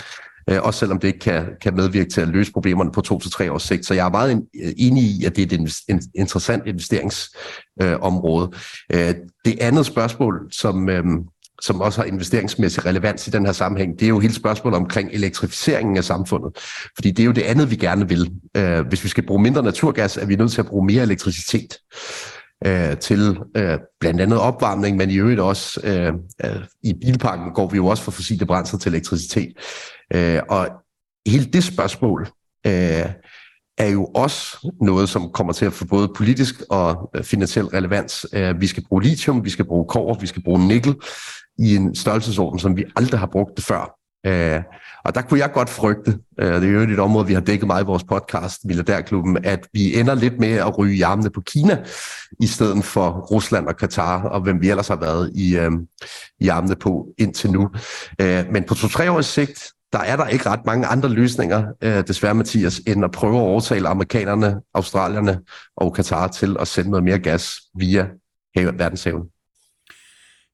Øh, også selvom det ikke kan, kan medvirke til at løse problemerne på to til tre års sigt. Så jeg er meget øh, enig i, at det er et interessant investeringsområde. Øh, øh, det andet spørgsmål, som, øh, som også har investeringsmæssig relevans i den her sammenhæng, det er jo hele spørgsmålet omkring elektrificeringen af samfundet. Fordi det er jo det andet, vi gerne vil. Øh, hvis vi skal bruge mindre naturgas, er vi nødt til at bruge mere elektricitet øh, til øh, blandt andet opvarmning, men i øvrigt også øh, øh, i bilparken går vi jo også fra fossile brændsler til elektricitet. Øh, og hele det spørgsmål øh, er jo også noget, som kommer til at få både politisk og øh, finansiel relevans. Øh, vi skal bruge lithium, vi skal bruge kover, vi skal bruge nikkel i en størrelsesorden, som vi aldrig har brugt det før. Øh, og der kunne jeg godt frygte, øh, og det er jo et område, vi har dækket meget i vores podcast, Milliardærklubben, at vi ender lidt med at ryge i armene på Kina, i stedet for Rusland og Katar, og hvem vi ellers har været i, øh, i armene på indtil nu. Øh, men på to-tre års sigt, der er der ikke ret mange andre løsninger, øh, desværre Mathias, end at prøve at overtale amerikanerne, australierne og Katar til at sende noget mere gas via verdenshaven.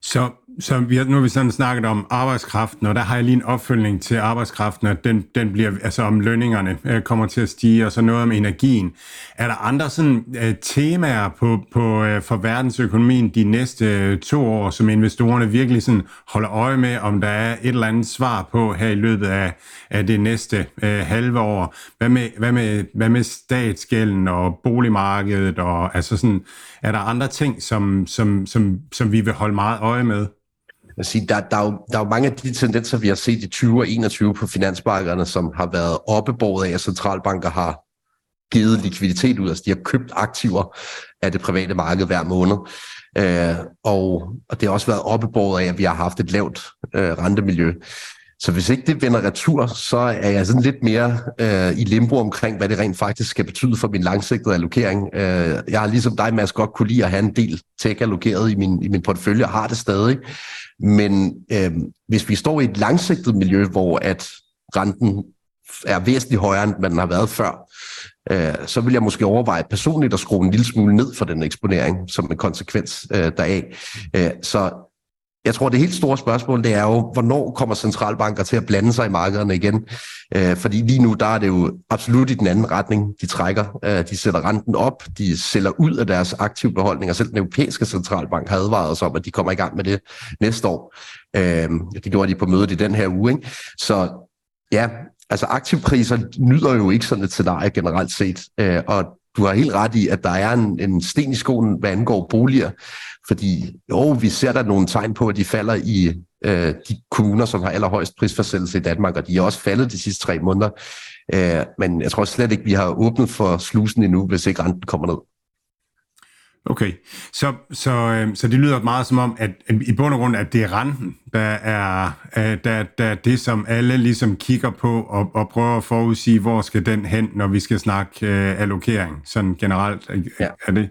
Så så vi har, nu har vi sådan snakket om arbejdskraften, og der har jeg lige en opfølgning til arbejdskraften, at den, den bliver, altså om lønningerne øh, kommer til at stige, og så noget om energien. Er der andre sådan øh, temaer på, på, øh, for verdensøkonomien de næste øh, to år, som investorerne virkelig sådan holder øje med, om der er et eller andet svar på her i løbet af, af det næste øh, halve år? Hvad med, hvad, med, hvad med statsgælden og boligmarkedet? Og, altså sådan, er der andre ting, som, som, som, som vi vil holde meget øje med? Jeg sige, der, der, er jo, der er jo mange af de tendenser, vi har set i 20 og 21 på finansmarkederne, som har været oppebåret af, at centralbanker har givet likviditet ud. Altså de har købt aktiver af det private marked hver måned. Øh, og, og det har også været oppebåret af, at vi har haft et lavt øh, rentemiljø. Så hvis ikke det vender retur, så er jeg sådan lidt mere øh, i limbo omkring, hvad det rent faktisk skal betyde for min langsigtede allokering. Øh, jeg har ligesom dig, Mads, godt kunne lide at have en del tech allokeret i min, i min portefølje, og har det stadig. Men øh, hvis vi står i et langsigtet miljø, hvor at renten er væsentligt højere, end man har været før, øh, så vil jeg måske overveje personligt at skrue en lille smule ned for den eksponering som en konsekvens øh, deraf. Øh, så jeg tror, det helt store spørgsmål, det er jo, hvornår kommer centralbanker til at blande sig i markederne igen? Øh, fordi lige nu, der er det jo absolut i den anden retning, de trækker. Øh, de sætter renten op, de sælger ud af deres aktive beholdninger. Selv den europæiske centralbank har advaret os om, at de kommer i gang med det næste år. Øh, det gjorde de på mødet i den her uge. Ikke? Så ja, altså aktivpriser nyder jo ikke sådan et scenarie generelt set. Øh, og du har helt ret i, at der er en, en sten i skoen, hvad angår boliger. Fordi jo, vi ser der nogle tegn på, at de falder i øh, de kommuner, som har allerhøjst prisforsættelse i Danmark, og de er også faldet de sidste tre måneder. Øh, men jeg tror slet ikke, vi har åbnet for slusen endnu, hvis ikke renten kommer ned. Okay, så, så, øh, så det lyder meget som om, at, at i bund og grund, at det er renten, der er, øh, der, der er det, som alle ligesom kigger på og, og prøver at forudsige, hvor skal den hen, når vi skal snakke øh, allokering, sådan generelt. Ja. Er det?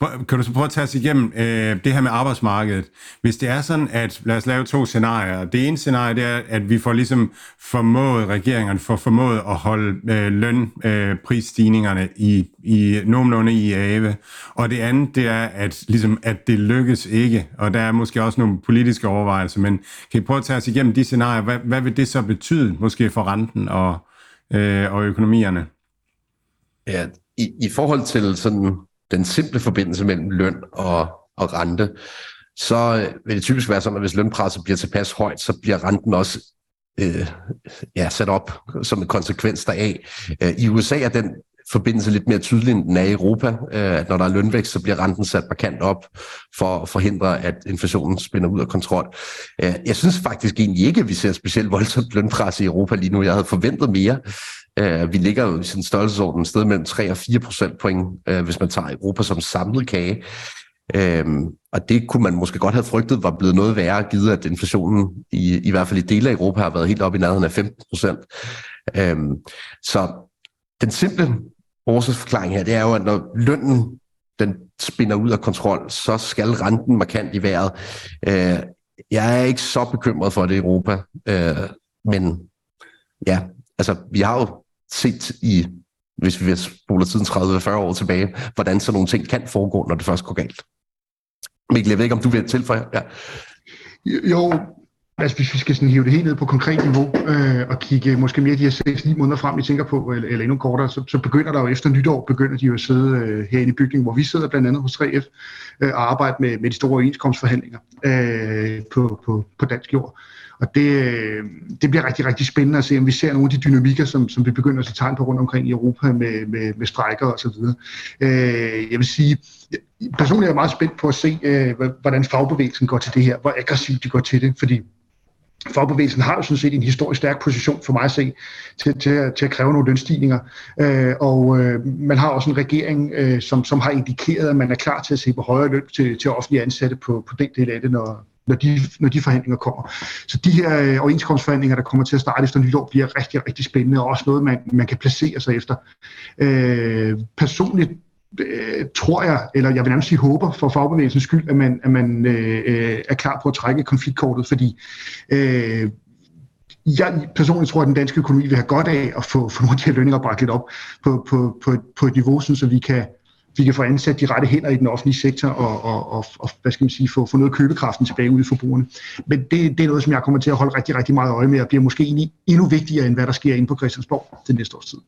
Kan du så prøve at tage os igennem øh, det her med arbejdsmarkedet? Hvis det er sådan, at lad os lave to scenarier. Det ene scenarie, det er, at vi får ligesom formået, regeringerne får formået at holde øh, lønprisstigningerne øh, i, i nogenlunde i ave. Og det andet, det er, at, ligesom, at det lykkes ikke. Og der er måske også nogle politiske overvejelser, men kan I prøve at tage os igennem de scenarier? Hvad, hvad vil det så betyde, måske for renten og, øh, og økonomierne? Ja, i, i forhold til sådan den simple forbindelse mellem løn og, og rente, så øh, vil det typisk være sådan, at hvis lønpresset bliver tilpas højt, så bliver renten også øh, ja, sat op som en konsekvens deraf. Øh, I USA er den forbindelse lidt mere tydelig, end den er i Europa. Øh, at når der er lønvækst, så bliver renten sat markant op for at forhindre, at inflationen spænder ud af kontrol. Øh, jeg synes faktisk egentlig ikke, at vi ser specielt voldsomt lønpres i Europa lige nu. Jeg havde forventet mere. Øh, vi ligger jo i sin størrelsesorden et sted mellem 3 og 4 procentpoint, hvis man tager Europa som samlet kage. Øhm, og det kunne man måske godt have frygtet var blevet noget værre, givet at inflationen i, i hvert fald i dele af Europa har været helt op i nærheden af 15 procent. Øhm, så den simple årsagsforklaring her, det er jo, at når lønnen den spinder ud af kontrol, så skal renten markant i vejret. Øh, jeg er ikke så bekymret for det i Europa, øh, men ja, altså vi har jo set i, hvis vi spoler tiden 30-40 år tilbage, hvordan sådan nogle ting kan foregå, når det først går galt. Mikkel, jeg ved ikke, om du vil tilføje? Ja. Jo, Altså hvis vi skal sådan hive det helt ned på konkret niveau øh, og kigge måske mere de her 6-9 måneder frem, I tænker på, eller, eller endnu kortere, så, så begynder der jo efter nytår, begynder de jo at sidde øh, herinde i bygningen, hvor vi sidder blandt andet hos 3F, øh, og arbejde med, med de store overenskomstforhandlinger øh, på, på, på dansk jord. Og det, øh, det bliver rigtig, rigtig spændende at se, om vi ser nogle af de dynamikker, som, som vi begynder at se tegn på rundt omkring i Europa med, med, med strækker og så videre. Øh, jeg vil sige, personligt er jeg meget spændt på at se, øh, hvordan fagbevægelsen går til det her, hvor aggressivt de går til det, fordi Fagbevægelsen har jo sådan set en historisk stærk position for mig at se til, til, til at kræve nogle lønstigninger. Øh, og øh, man har også en regering, øh, som, som har indikeret, at man er klar til at se på højere løn til, til offentlige ansatte på, på den del af det, når, når de, når de forhandlinger kommer. Så de her øh, overenskomstforhandlinger, der kommer til at starte efter nytår, bliver rigtig, rigtig spændende, og også noget, man, man kan placere sig efter. Øh, personligt øh, tror jeg, eller jeg vil nærmest sige håber for fagbevægelsens skyld, at man, at man øh, øh, er klar på at trække konfliktkortet, fordi øh, jeg personligt tror, at den danske økonomi vil have godt af at få, få nogle af de her lønninger bragt lidt op på, på, på, et, på et niveau, så vi kan, vi kan få ansat de rette hænder i den offentlige sektor og, og, og, og hvad skal man sige, få, få noget købekraften tilbage ud i forbrugerne. Men det, det er noget, som jeg kommer til at holde rigtig, rigtig meget øje med, og bliver måske egentlig endnu vigtigere, end hvad der sker inde på Christiansborg den næste års tid.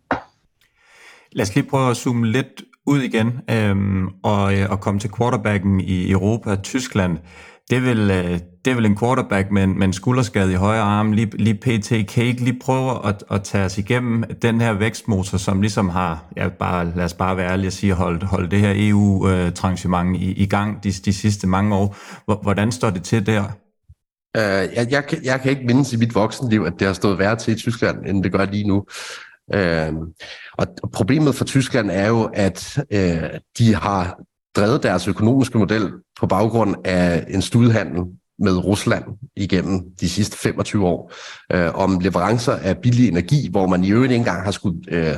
Lad os lige prøve at zoome lidt ud igen øhm, og, øh, og komme til quarterbacken i Europa, Tyskland. Det er vel, øh, det er vel en quarterback med en, med en skulderskade i højre arm. Lige, lige PT kan ikke lige prøve at, at tage os igennem den her vækstmotor, som ligesom har, ja, bare, lad os bare være ærlige og sige, holdt, holdt det her EU-transiment øh, i, i gang de, de sidste mange år. Hvordan står det til der? Uh, jeg, jeg, jeg kan ikke mindes i mit voksenliv, at det har stået værre til i Tyskland, end det gør lige nu. Øh, og problemet for Tyskland er jo, at øh, de har drevet deres økonomiske model på baggrund af en studiehandel med Rusland igennem de sidste 25 år øh, om leverancer af billig energi, hvor man i øvrigt ikke engang har skulle øh,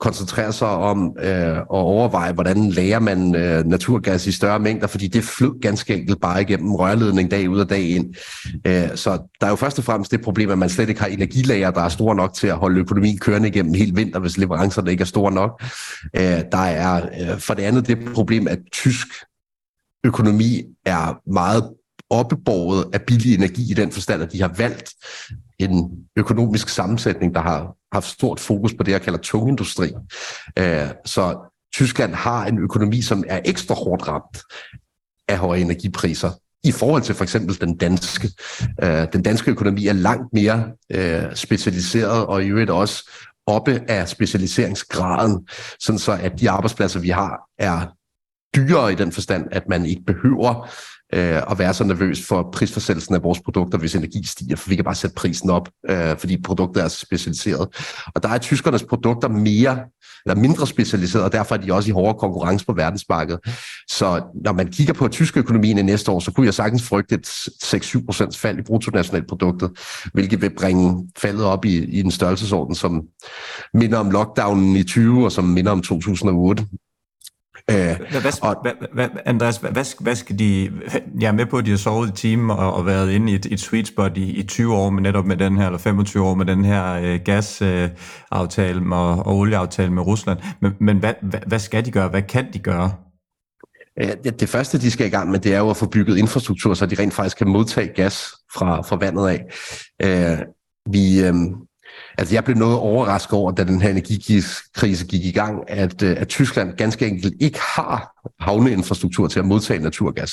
koncentrere sig om øh, at overveje, hvordan lærer man øh, naturgas i større mængder, fordi det flød ganske enkelt bare igennem rørledning dag ud og dag ind. Øh, så der er jo først og fremmest det problem, at man slet ikke har energilager, der er store nok til at holde økonomien kørende igennem hele vinter, hvis leverancerne ikke er store nok. Øh, der er øh, for det andet det problem, at tysk økonomi er meget oppebåret af billig energi i den forstand, at de har valgt en økonomisk sammensætning, der har haft stort fokus på det, jeg kalder tungindustri. Øh, så Tyskland har en økonomi, som er ekstra hårdt ramt af høje energipriser i forhold til for eksempel den danske. Øh, den danske økonomi er langt mere øh, specialiseret og i øvrigt også oppe af specialiseringsgraden, sådan så at de arbejdspladser, vi har, er dyrere i den forstand, at man ikke behøver øh, at være så nervøs for prisforsættelsen af vores produkter, hvis energi stiger, for vi kan bare sætte prisen op, øh, fordi produktet er specialiseret. Og der er tyskernes produkter mere eller mindre specialiseret, og derfor er de også i hårdere konkurrence på verdensmarkedet. Så når man kigger på tysk økonomien i næste år, så kunne jeg sagtens frygte et 6-7% fald i bruttonationalproduktet, hvilket vil bringe faldet op i, i en størrelsesorden, som minder om lockdownen i 20 og som minder om 2008. Øh, hvad, hvad, hvad, hvad, Andreas, hvad, hvad skal de... Jeg er med på, at de har sovet i timen og, og været inde i et, et sweet spot i, i 20 år, med netop med den her, eller 25 år med den her øh, gasaftale øh, og, og olieaftale med Rusland. Men, men hvad, hvad, hvad skal de gøre? Hvad kan de gøre? Det, det første, de skal i gang med, det er jo at få bygget infrastruktur, så de rent faktisk kan modtage gas fra, fra vandet af. Øh, vi, øh, Altså jeg blev noget overrasket over, da den her energikrise gik i gang, at, øh, at Tyskland ganske enkelt ikke har havneinfrastruktur til at modtage naturgas.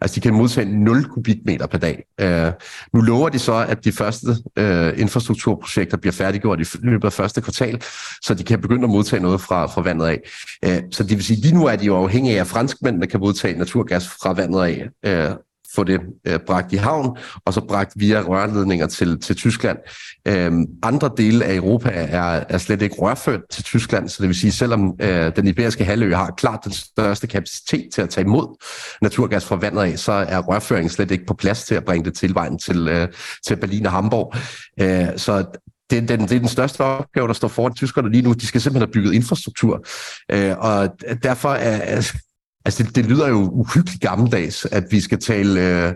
Altså de kan modtage 0 kubikmeter per dag. Uh, nu lover de så, at de første uh, infrastrukturprojekter bliver færdiggjort i løbet af første kvartal, så de kan begynde at modtage noget fra, fra vandet af. Uh, så det vil sige, lige nu er de jo afhængige af, at franskmændene kan modtage naturgas fra vandet af. Uh, få det øh, bragt i havn, og så bragt via rørledninger til, til Tyskland. Øhm, andre dele af Europa er, er slet ikke rørført til Tyskland, så det vil sige, selvom øh, den iberiske halvø har klart den største kapacitet til at tage imod naturgas fra vandet af, så er rørføringen slet ikke på plads til at bringe det til vejen til, øh, til Berlin og Hamburg. Øh, så det, er den, det er den største opgave, der står foran tyskerne lige nu. De skal simpelthen have bygget infrastruktur. Øh, og derfor er, Altså, det, det lyder jo uhyggeligt gammeldags, at vi skal tale øh,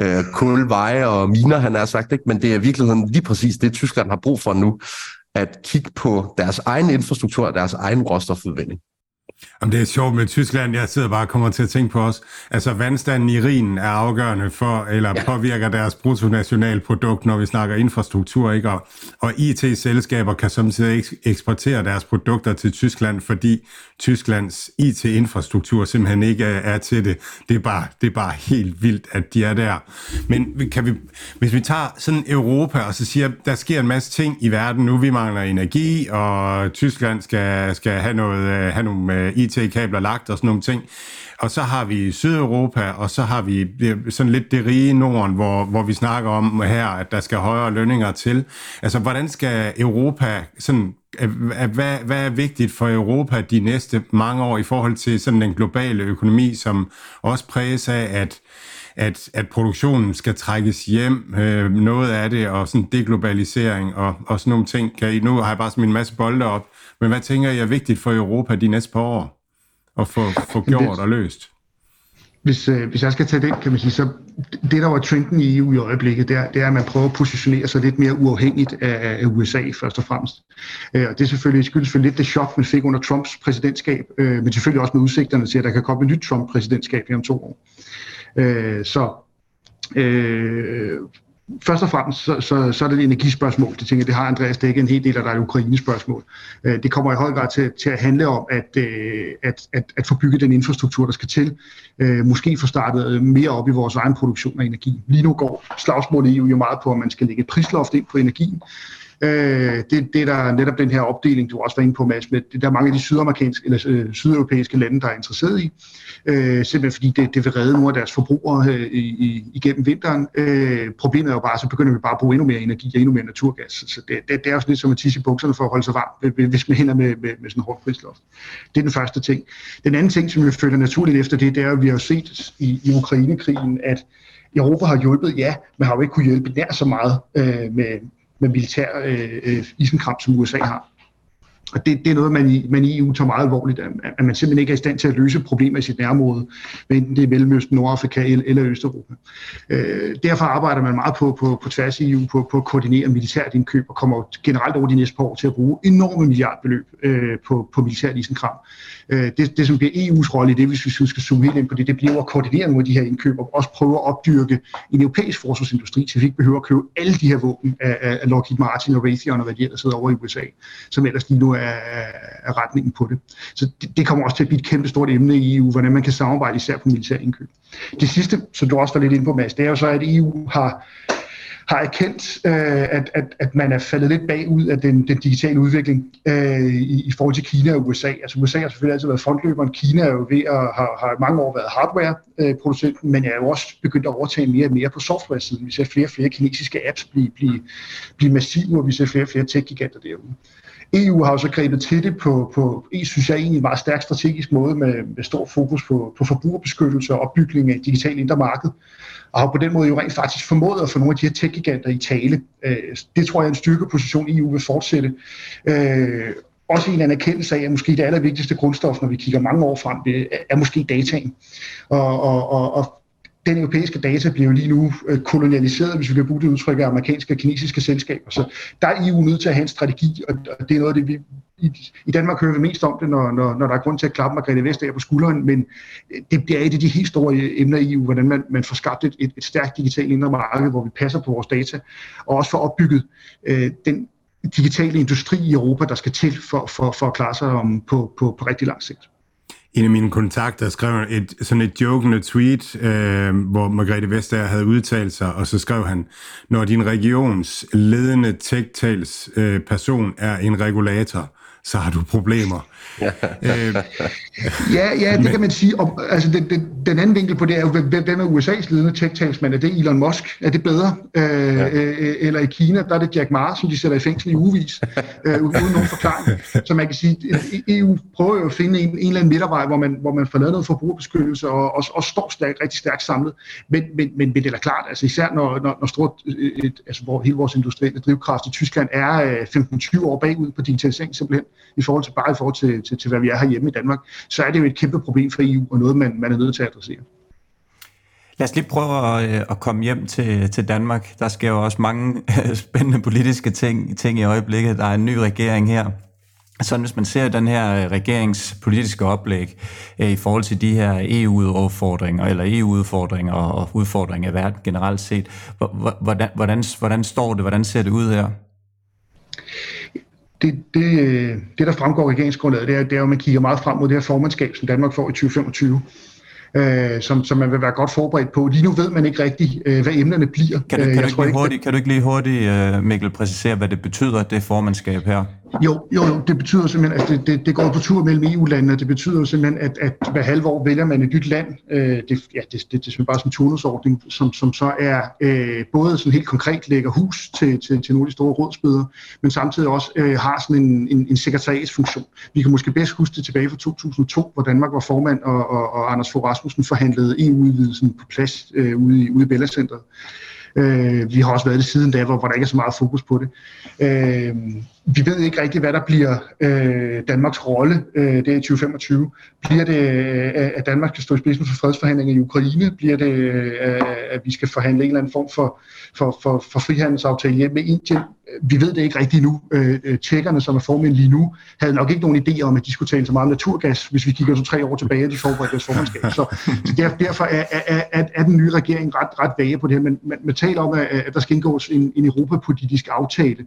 øh, kul, veje og miner, han har sagt, ikke? men det er i virkeligheden lige præcis det, Tyskland har brug for nu, at kigge på deres egen infrastruktur og deres egen råstofudvinding. Jamen, det er sjovt med Tyskland. Jeg sidder bare og kommer til at tænke på os. Altså, vandstanden i Rhinen er afgørende for, eller ja. påvirker deres bruttonationalprodukt, når vi snakker infrastruktur, ikke? Og, og IT-selskaber kan samtidig eksportere deres produkter til Tyskland, fordi Tysklands IT-infrastruktur simpelthen ikke er, til det. Det er, bare, det er bare helt vildt, at de er der. Men kan vi, hvis vi tager sådan Europa, og så siger, der sker en masse ting i verden nu, vi mangler energi, og Tyskland skal, skal have, noget, have nogle øh, IT-kabler lagt og sådan nogle ting. Og så har vi Sydeuropa, og så har vi øh, sådan lidt det rige Norden, hvor, hvor vi snakker om her, at der skal højere lønninger til. Altså, hvordan skal Europa sådan øh, øh, hvad, hvad er vigtigt for Europa de næste mange år i forhold til sådan den globale økonomi, som også præges af, at, at, at produktionen skal trækkes hjem, øh, noget af det, og sådan deglobalisering og, og sådan nogle ting. Kan I, nu har jeg bare sådan en masse bolde op, men hvad tænker I er vigtigt for Europa de næste par år at få, få gjort og løst? hvis, øh, hvis jeg skal tage den, kan man sige, så det, der var trenden i EU i øjeblikket, det er, det er at man prøver at positionere sig lidt mere uafhængigt af, af USA først og fremmest. Øh, og det er selvfølgelig, skyldes selvfølgelig lidt det chok, man fik under Trumps præsidentskab, øh, men selvfølgelig også med udsigterne til, at der kan komme et nyt Trump-præsidentskab her om to år. Øh, så øh, først og fremmest, så, så, så er det et energispørgsmål. Det tænker det har Andreas dækket en hel del, af der er et Ukraine-spørgsmål. Øh, det kommer i høj grad til, til at handle om at, øh, at, at, at få bygget den infrastruktur, der skal til. Øh, måske få startet mere op i vores egen produktion af energi. Lige nu går slagsmålet i EU jo meget på, at man skal lægge et prisloft ind på energien. Øh, det, det er der netop den her opdeling, du også var inde på, Mads, med, det der er mange af de sydamerikanske eller øh, sydeuropæiske lande, der er interesseret i, øh, simpelthen fordi det, det vil redde nogle af deres forbrugere øh, i, igennem vinteren. Øh, problemet er jo bare, så begynder vi bare at bruge endnu mere energi og endnu mere naturgas. Så det, det, det er også lidt som at tisse i bukserne for at holde sig varm, hvis man hænder med, med, med sådan en hårdt prisloft. Det er den første ting. Den anden ting, som vi følger naturligt efter det, det er, at vi har set i, i Ukrainekrigen, at Europa har hjulpet, ja, men har jo ikke kunne hjælpe nær så meget øh, med, med militær øh, øh, isenkram, som USA har. Og det, det er noget, man i, man i EU tager meget alvorligt, at, at man simpelthen ikke er i stand til at løse problemer i sit nærområde, enten det er Mellemøsten, Nordafrika eller Østeuropa. Øh, derfor arbejder man meget på, på, på tværs i EU på, på at koordinere militært indkøb, og kommer generelt over de næste par år til at bruge enorme milliardbeløb øh, på, på militært isenkram. Øh, det, det, som bliver EU's rolle i det, hvis vi skal zoome helt ind på det, det bliver at koordinere nogle af de her indkøb, og også prøve at opdyrke en europæisk forsvarsindustri, så vi ikke behøver at købe alle de her våben af, af Lockheed Martin og Raytheon og hvad de ellers sidder over i USA, som ellers lige nu er, er retningen på det. Så det, det kommer også til at blive et kæmpe stort emne i EU, hvordan man kan samarbejde især på militær indkøb. Det sidste, som du også var lidt inde på, Mads, det er jo så, at EU har har erkendt, øh, at, at, at man er faldet lidt bagud af den, den digitale udvikling øh, i, i forhold til Kina og USA. Altså USA har selvfølgelig altid været frontløberen. Kina er jo ved at har, har mange år været hardware-producenten, men er jo også begyndt at overtage mere og mere på software-siden. Vi ser flere og flere kinesiske apps blive, blive, blive massive, og vi ser flere og flere tech-giganter derude. EU har jo så grebet til det på, på synes jeg, egentlig en meget stærk strategisk måde med, med stor fokus på, på forbrugerbeskyttelse og opbygning af et digitalt indre marked og har på den måde jo rent faktisk formået at få nogle af de her tech-giganter i tale. Øh, det tror jeg er en styrkeposition, EU vil fortsætte. Øh, også en anerkendelse af, at måske det allervigtigste grundstof, når vi kigger mange år frem, det er måske dataen. Og, og, og, og den europæiske data bliver jo lige nu øh, kolonialiseret, hvis vi kan bruge det udtryk af amerikanske og kinesiske selskaber. Så der er EU nødt til at have en strategi, og det er noget af det, vi i, i Danmark hører vi mest om det, når, når, når der er grund til at klappe Margrethe Vestager på skulderen, men øh, det bliver et af de helt store øh, emner i EU, hvordan man, man får skabt et, et, et stærkt digitalt indre marked, hvor vi passer på vores data, og også får opbygget øh, den digitale industri i Europa, der skal til for, for, for at klare sig om på, på, på rigtig lang sigt en af mine kontakter skrev et, sådan et jokende tweet, øh, hvor Margrethe Vestager havde udtalt sig, og så skrev han, når din regions ledende tech øh, person er en regulator, så har du problemer øh, ja, ja, det kan man sige. Og, altså, den, den, den anden vinkel på det er jo, hvem er USA's ledende tech-talsmand? Er det Elon Musk? Er det bedre? Øh, ja. øh, eller i Kina, der er det Jack Ma, som de sætter i fængsel i ugevis, øh, uden nogen forklaring. Så man kan sige, EU prøver jo at finde en, en eller anden midtervej, hvor man, hvor man får lavet noget forbrugerbeskyttelse og, og, og står stærk, rigtig stærkt samlet. Men, men, men, men det er da klart, altså især når, når, når stort, et, altså hvor hele vores industrielle drivkraft i Tyskland er 15-20 år bagud på digitalisering simpelthen, i forhold til bare i forhold til, til, til hvad vi er herhjemme i Danmark, så er det jo et kæmpe problem for EU, og noget, man, man er nødt til at adressere. Lad os lige prøve at, øh, at komme hjem til, til Danmark. Der sker jo også mange øh, spændende politiske ting, ting i øjeblikket. Der er en ny regering her. Så hvis man ser den her øh, regeringspolitiske oplæg øh, i forhold til de her EU-udfordringer, eller EU-udfordringer og udfordringer i verden generelt set, hvordan, hvordan, hvordan står det? Hvordan ser det ud her? Det, det, det, der fremgår i regeringsgrundlaget, det er, det er jo, at man kigger meget frem mod det her formandskab, som Danmark får i 2025 øh, som, som man vil være godt forberedt på. Lige nu ved man ikke rigtigt, øh, hvad emnerne bliver. Kan du, kan, du ikke, ikke hurtigt, kan du ikke lige hurtigt, øh, Mikkel, præcisere, hvad det betyder, det formandskab her? Jo, jo, jo, det betyder simpelthen, at det, det, det går på tur mellem EU-landene, det betyder simpelthen, at, at hver halve år vælger man et nyt land. Øh, det, ja, det, det, det er simpelthen bare sådan en turnusordning, som, som så er øh, både sådan helt konkret lægger hus til, til, til nogle af de store rådsbøder, men samtidig også øh, har sådan en, en, en sekretariatsfunktion. Vi kan måske bedst huske det tilbage fra 2002, hvor Danmark var formand, og, og, og Anders Fogh Rasmussen forhandlede EU-udvidelsen på plads øh, ude, i, ude i Bellacenteret. Øh, vi har også været det siden da, hvor, hvor der ikke er så meget fokus på det. Øh, vi ved ikke rigtigt, hvad der bliver øh, Danmarks rolle øh, det i 2025. Bliver det, øh, at Danmark skal stå i spidsen for fredsforhandlinger i Ukraine? Bliver det, øh, at vi skal forhandle en eller anden form for, for, for, for frihandelsaftale hjem med Indien? Vi ved det ikke rigtigt nu. Øh, øh, tjekkerne, som er formænd lige nu, havde nok ikke nogen idé om, at de skulle tale så meget om naturgas, hvis vi kigger så tre år tilbage, de forberedte deres formandskab. Så, så der, derfor er, er, er, er den nye regering ret, ret vage på det her. Men man, man taler om, at, at der skal indgås en, en europapolitisk aftale.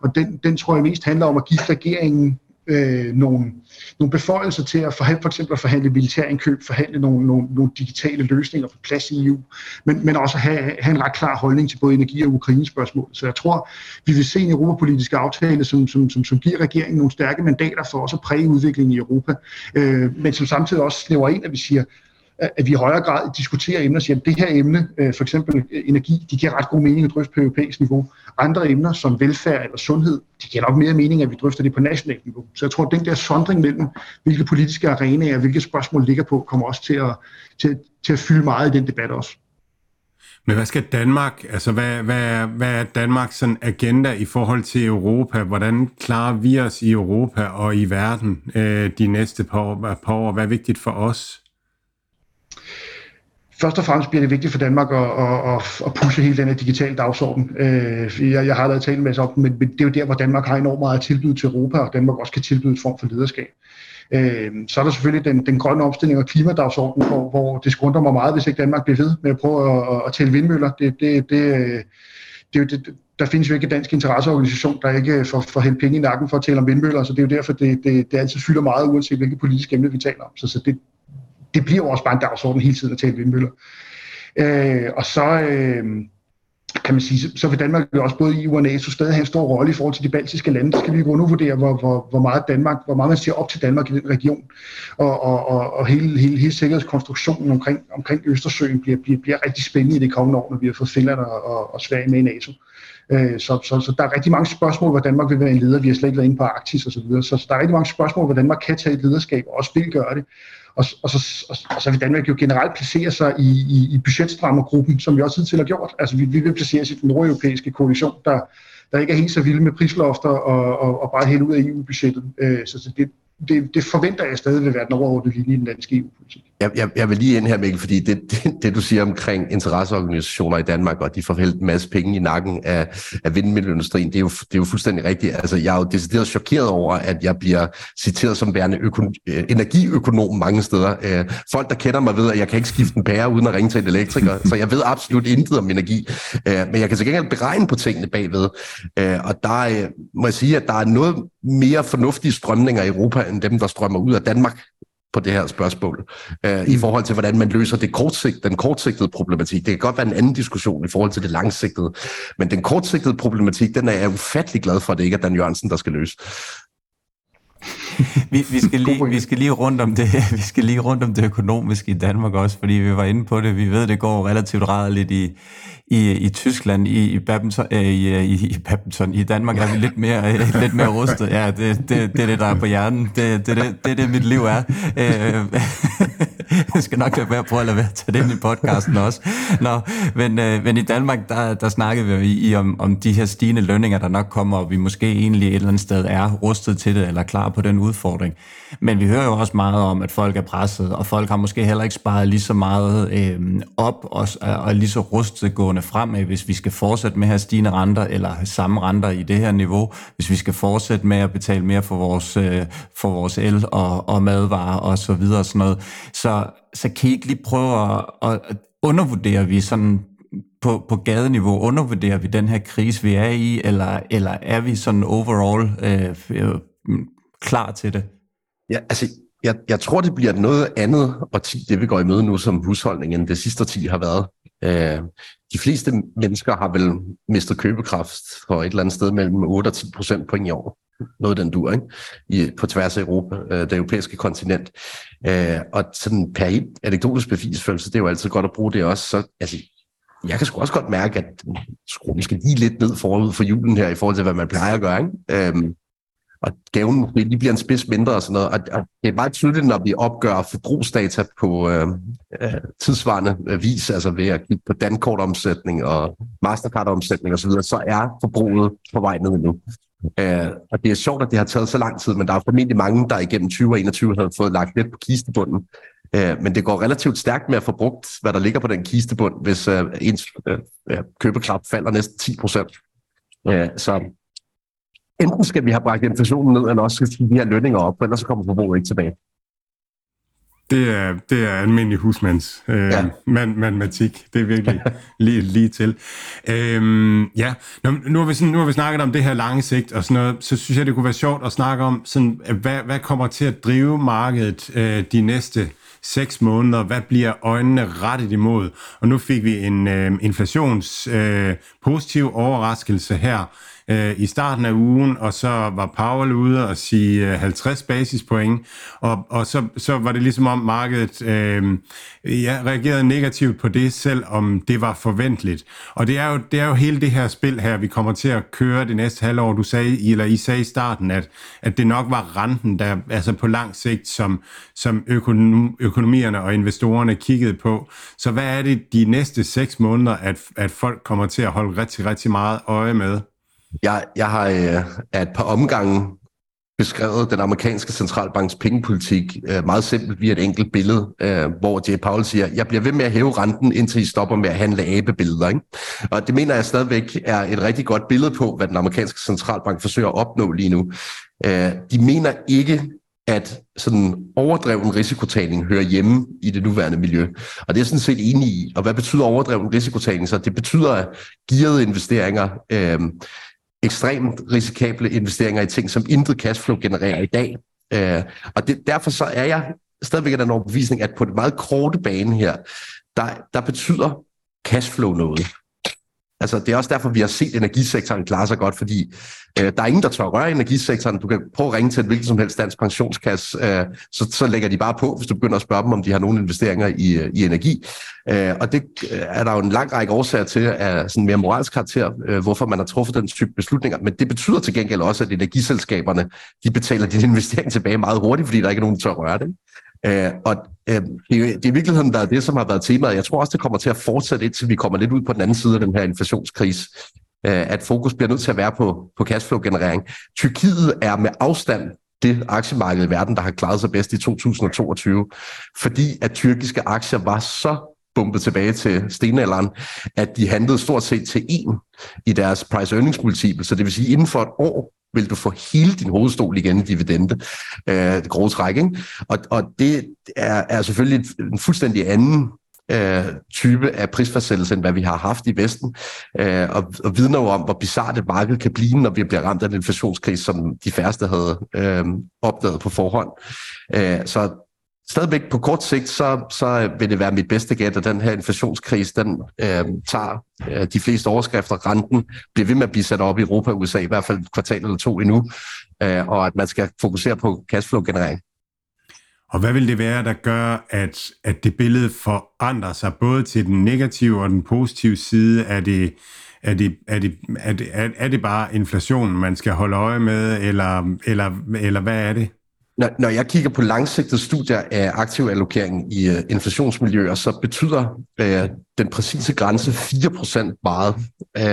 Og den, den tror jeg mest handler om at give regeringen øh, nogle, nogle beføjelser til at forhandle, for eksempel at forhandle militærindkøb, forhandle nogle, nogle, nogle digitale løsninger på plads i EU, men, men også have, have en ret klar holdning til både energi- og Ukraine-spørgsmål. Så jeg tror, vi vil se en europapolitisk aftale, som, som, som, som giver regeringen nogle stærke mandater for også at præge udviklingen i Europa, øh, men som samtidig også snæver ind, at vi siger, at vi i højere grad diskuterer emner og siger, at det her emne, øh, for eksempel energi, de giver ret god mening at drøfte på europæisk niveau. Andre emner som velfærd eller sundhed, det giver nok mere mening, at vi drøfter det på nationalt niveau. Så jeg tror, at den der sondring mellem, hvilke politiske arenaer og hvilke spørgsmål ligger på, kommer også til at, til, til at fylde meget i den debat også. Men hvad skal Danmark, altså hvad, hvad, hvad er Danmarks sådan agenda i forhold til Europa? Hvordan klarer vi os i Europa og i verden øh, de næste par år, par år? Hvad er vigtigt for os? Først og fremmest bliver det vigtigt for Danmark at, at, at pushe hele den her digitale dagsorden. Øh, jeg, jeg har allerede talt en med om men, men det er jo der, hvor Danmark har enormt meget at tilbyde til Europa, og Danmark også kan tilbyde en form for lederskab. Øh, så er der selvfølgelig den, den grønne omstilling og klimadagsordenen, hvor, hvor det skrunder mig meget, hvis ikke Danmark bliver ved med at prøve at, at tælle vindmøller. Det, det, det, det, det, det, der findes jo ikke en dansk interesseorganisation, der ikke får, får hældt penge i nakken for at tale om vindmøller, så det er jo derfor, det, det, det altid fylder meget, uanset hvilket politiske emne vi taler om. Så, så det, det bliver også bare en dagsorden hele tiden at tale vindmøller. Øh, og så øh, kan man sige, så vil Danmark jo også både i EU og NATO stadig have en stor rolle i forhold til de baltiske lande. Der skal vi jo nu vurdere, hvor, hvor, hvor meget Danmark, hvor meget man ser op til Danmark i den region. Og, og, og, og hele, hele, hele sikkerhedskonstruktionen omkring, omkring Østersøen bliver, bliver, bliver rigtig spændende i det kommende år, når vi har fået Finland og, og, og Sverige med i NATO. Øh, Øh, så, så, så der er rigtig mange spørgsmål, hvor Danmark vil være en leder. Vi har slet ikke været inde på Arktis osv. Så, videre. så, så der er rigtig mange spørgsmål, hvor Danmark kan tage et lederskab og også vil gøre det. Og, og, så, og, og så vil Danmark jo generelt placere sig i, i, i budgetstrammergruppen, som vi også hidtil har gjort. Altså vi, vi vil placere os i den nordeuropæiske koalition, der, der ikke er helt så vilde med prislofter og, og, og bare helt ud af EU-budgettet. Øh, så, så det, det, det forventer jeg stadig vil være den overordnede linje i den danske EU-politik. Jeg, jeg, jeg vil lige ind her, Mikkel, fordi det, det, det, du siger omkring interesseorganisationer i Danmark, og de får hældt en masse penge i nakken af, af vindmølleindustrien, det er, jo, det er jo fuldstændig rigtigt. Altså, jeg er jo decideret chokeret over, at jeg bliver citeret som værende øko, øh, energiøkonom mange steder. Øh, folk, der kender mig, ved, at jeg kan ikke skifte en pære uden at ringe til en elektriker, så jeg ved absolut intet om energi. Øh, men jeg kan til gengæld beregne på tingene bagved. Øh, og der øh, må jeg sige, at der er noget mere fornuftige strømninger i Europa, end dem, der strømmer ud af Danmark på det her spørgsmål, øh, i forhold til, hvordan man løser det kortsigt, den kortsigtede problematik. Det kan godt være en anden diskussion i forhold til det langsigtede, men den kortsigtede problematik, den er jeg ufattelig glad for, at det ikke er Dan Jørgensen, der skal løse. Vi, vi, skal lige, vi skal lige rundt om det vi skal lige rundt om det økonomiske i Danmark også, fordi vi var inde på det. Vi ved, det går relativt rædeligt i, i, i Tyskland, i, i, badminton, øh, i, i, i badminton. I Danmark er vi lidt mere, øh, lidt mere rustet. Ja, det, det, det er det, der er på hjernen. Det, det, det, det er det, mit liv er. Øh, jeg skal nok lade være på at lade være at tage det ind i podcasten også. Nå, men, øh, men i Danmark, der, der snakkede vi i om, om de her stigende lønninger, der nok kommer, og vi måske egentlig et eller andet sted er rustet til det, eller klar på den udfordring. Men vi hører jo også meget om, at folk er presset, og folk har måske heller ikke sparet lige så meget øh, op og, og lige så rustet gående fremad, hvis vi skal fortsætte med at have stigende renter, eller samme renter i det her niveau, hvis vi skal fortsætte med at betale mere for vores, øh, for vores el og, og madvarer og så videre og sådan noget. Så, så kan I ikke lige prøve at, at undervurdere vi sådan på, på gadeniveau, undervurderer vi den her krise, vi er i, eller, eller er vi sådan overall øh klar til det? Ja, altså, jeg, jeg tror, det bliver noget andet årti, det vi går i møde nu som husholdning, end det sidste årti har været. Øh, de fleste mennesker har vel mistet købekraft for et eller andet sted mellem 8 og 10 procent point i år. Noget den dur, ikke? I, på tværs af Europa, øh, det europæiske kontinent. Øh, og sådan per anekdotisk bevisførelse, det er jo altid godt at bruge det også. Så, altså, jeg kan sgu også godt mærke, at skruen skal lige lidt ned forud for julen her, i forhold til, hvad man plejer at gøre. Ikke? Øhm, og gaven lige bliver en spids mindre og sådan noget. Og, og det er meget tydeligt, når vi opgør forbrugsdata på øh, øh tidsvarende øh, vis, altså ved at kigge på dankortomsætning og Mastercard-omsætning osv., så, så er forbruget på vej ned nu. Øh, og det er sjovt, at det har taget så lang tid, men der er formentlig mange, der igennem 2021 har fået lagt lidt på kistebunden. Øh, men det går relativt stærkt med at få brugt, hvad der ligger på den kistebund, hvis øh, ens øh, øh købekraft falder næsten 10 procent. Øh, så enten skal vi have bragt inflationen ned, eller også skal vi have lønninger op, for ellers så kommer forbruget ikke tilbage. Det er, det er almindelig husmands øh, ja. man, matematik. Det er virkelig lige, lige til. Øhm, ja, nu, nu, har vi sådan, nu har vi snakket om det her lange sigt og sådan noget, så synes jeg, det kunne være sjovt at snakke om, sådan, hvad, hvad kommer til at drive markedet øh, de næste seks måneder. Hvad bliver øjnene rettet imod? Og nu fik vi en øh, inflations øh, positiv overraskelse her øh, i starten af ugen, og så var Powell ude og sige øh, 50 basispoint, og, og så, så var det ligesom om markedet øh, ja, reagerede negativt på det, selvom det var forventeligt. Og det er, jo, det er jo hele det her spil her, vi kommer til at køre det næste halvår. Du sagde, eller I sagde i starten, at, at det nok var renten, der altså på lang sigt, som, som økonom, økonomierne og investorerne kiggede på. Så hvad er det de næste seks måneder, at, at folk kommer til at holde rigtig, rigtig meget øje med? Jeg, jeg har øh, et par omgange beskrevet den amerikanske centralbanks pengepolitik øh, meget simpelt via et enkelt billede, øh, hvor J. Powell siger, jeg bliver ved med at hæve renten, indtil I stopper med at handle abebilleder. Ikke? Og det mener jeg stadigvæk er et rigtig godt billede på, hvad den amerikanske centralbank forsøger at opnå lige nu. Øh, de mener ikke, at sådan overdreven risikotagning hører hjemme i det nuværende miljø. Og det er sådan set enig i. Og hvad betyder overdreven risikotagning? Så det betyder, at gearede investeringer, øh, ekstremt risikable investeringer i ting, som intet cashflow genererer i dag. Øh, og det, derfor så er jeg stadigvæk af den overbevisning, at på den meget korte bane her, der, der betyder cashflow noget. Altså, det er også derfor, vi har set energisektoren klare sig godt, fordi øh, der er ingen, der tør røre energisektoren. Du kan prøve at ringe til et hvilket som helst dansk pensionskasse, øh, så, så lægger de bare på, hvis du begynder at spørge dem, om de har nogle investeringer i, øh, i energi. Øh, og det øh, er der jo en lang række årsager til, af sådan mere moralsk karakter, øh, hvorfor man har truffet den type beslutninger. Men det betyder til gengæld også, at energiselskaberne de betaler din investering tilbage meget hurtigt, fordi der ikke er nogen, der tør røre det. Øh, og øh, det, det er i virkeligheden været det, som har været temaet. Jeg tror også, det kommer til at fortsætte, indtil vi kommer lidt ud på den anden side af den her inflationskrise. Øh, at fokus bliver nødt til at være på, på cashflow-generering. Tyrkiet er med afstand det aktiemarked i verden, der har klaret sig bedst i 2022, fordi at tyrkiske aktier var så bumpet tilbage til stenalderen, at de handlede stort set til en i deres price earnings multiple. Så det vil sige, inden for et år vil du få hele din hovedstol igen i dividende, øh, grove træk. Ikke? Og, og det er, er selvfølgelig en fuldstændig anden øh, type af prisfastsættelse, end hvad vi har haft i Vesten, øh, og, og vidner jo om, hvor bizart et marked kan blive, når vi bliver ramt af en inflationskrise, som de færreste havde øh, opdaget på forhånd. Øh, så stadigvæk på kort sigt, så, så vil det være mit bedste gæt, at den her inflationskrise, den øh, tager øh, de fleste overskrifter. Renten bliver ved med at blive sat op i Europa og USA, i hvert fald et kvartal eller to endnu, øh, og at man skal fokusere på cashflow-generering. Og hvad vil det være, der gør, at, at det billede forandrer sig både til den negative og den positive side? Er det, er det, er det, er det, er det bare inflationen, man skal holde øje med, eller, eller, eller hvad er det? Når, når jeg kigger på langsigtede studier af aktiv allokering i uh, inflationsmiljøer, så betyder uh, den præcise grænse 4% meget.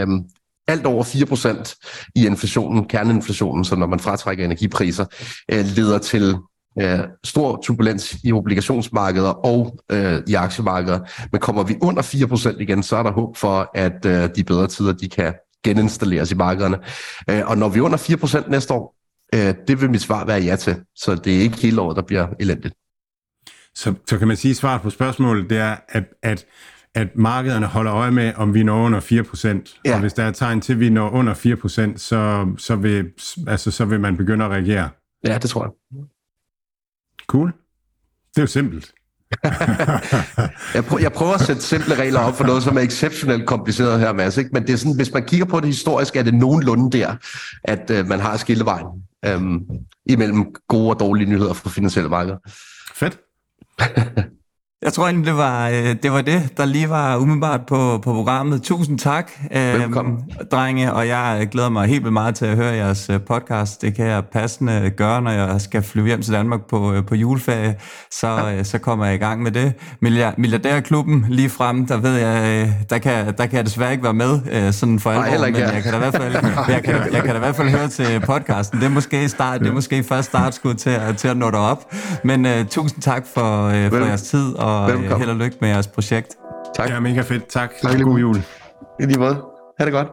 Um, alt over 4% i inflationen, kerneinflationen, så når man fratrækker energipriser, uh, leder til uh, stor turbulens i obligationsmarkeder og uh, i aktiemarkeder. Men kommer vi under 4% igen, så er der håb for, at uh, de bedre tider de kan geninstalleres i markederne. Uh, og når vi er under 4% næste år, Øh, det vil mit svar være ja til. Så det er ikke hele året, der bliver elendigt. Så, så kan man sige, at svaret på spørgsmålet det er, at, at, at markederne holder øje med, om vi når under 4%. Ja. Og hvis der er tegn til, at vi når under 4%, så, så, vil, altså, så vil man begynde at reagere. Ja, det tror jeg. Cool. Det er jo simpelt. jeg, prøver, jeg prøver at sætte simple regler op for noget, som er exceptionelt kompliceret her, Mads. Ikke? Men det er sådan, hvis man kigger på det historisk, er det nogenlunde der, at øh, man har skillevejen øhm, imellem gode og dårlige nyheder fra finansielle markeder. Fedt. Jeg tror egentlig, det var, øh, det var det, der lige var umiddelbart på, på programmet. Tusind tak, Velkommen. øh, drenge, og jeg glæder mig helt vildt meget til at høre jeres øh, podcast. Det kan jeg passende gøre, når jeg skal flyve hjem til Danmark på, øh, på juleferie. Så, ja. så kommer jeg i gang med det. Milliard, milliardærklubben lige frem, der ved jeg, øh, der kan, der kan jeg desværre ikke være med øh, sådan for alvor, men jeg kan da i hvert fald, jeg kan, jeg kan da i hvert fald høre til podcasten. Det er måske, start, det er måske først startskud til, til at nå derop. Men uh, tusind tak for, uh, for Vel- jeres tid, og uh, Velkommen. held og lykke med jeres projekt. Tak. Ja, mega fedt. Tak. Tak God jul. I lige måde. Ha' det godt.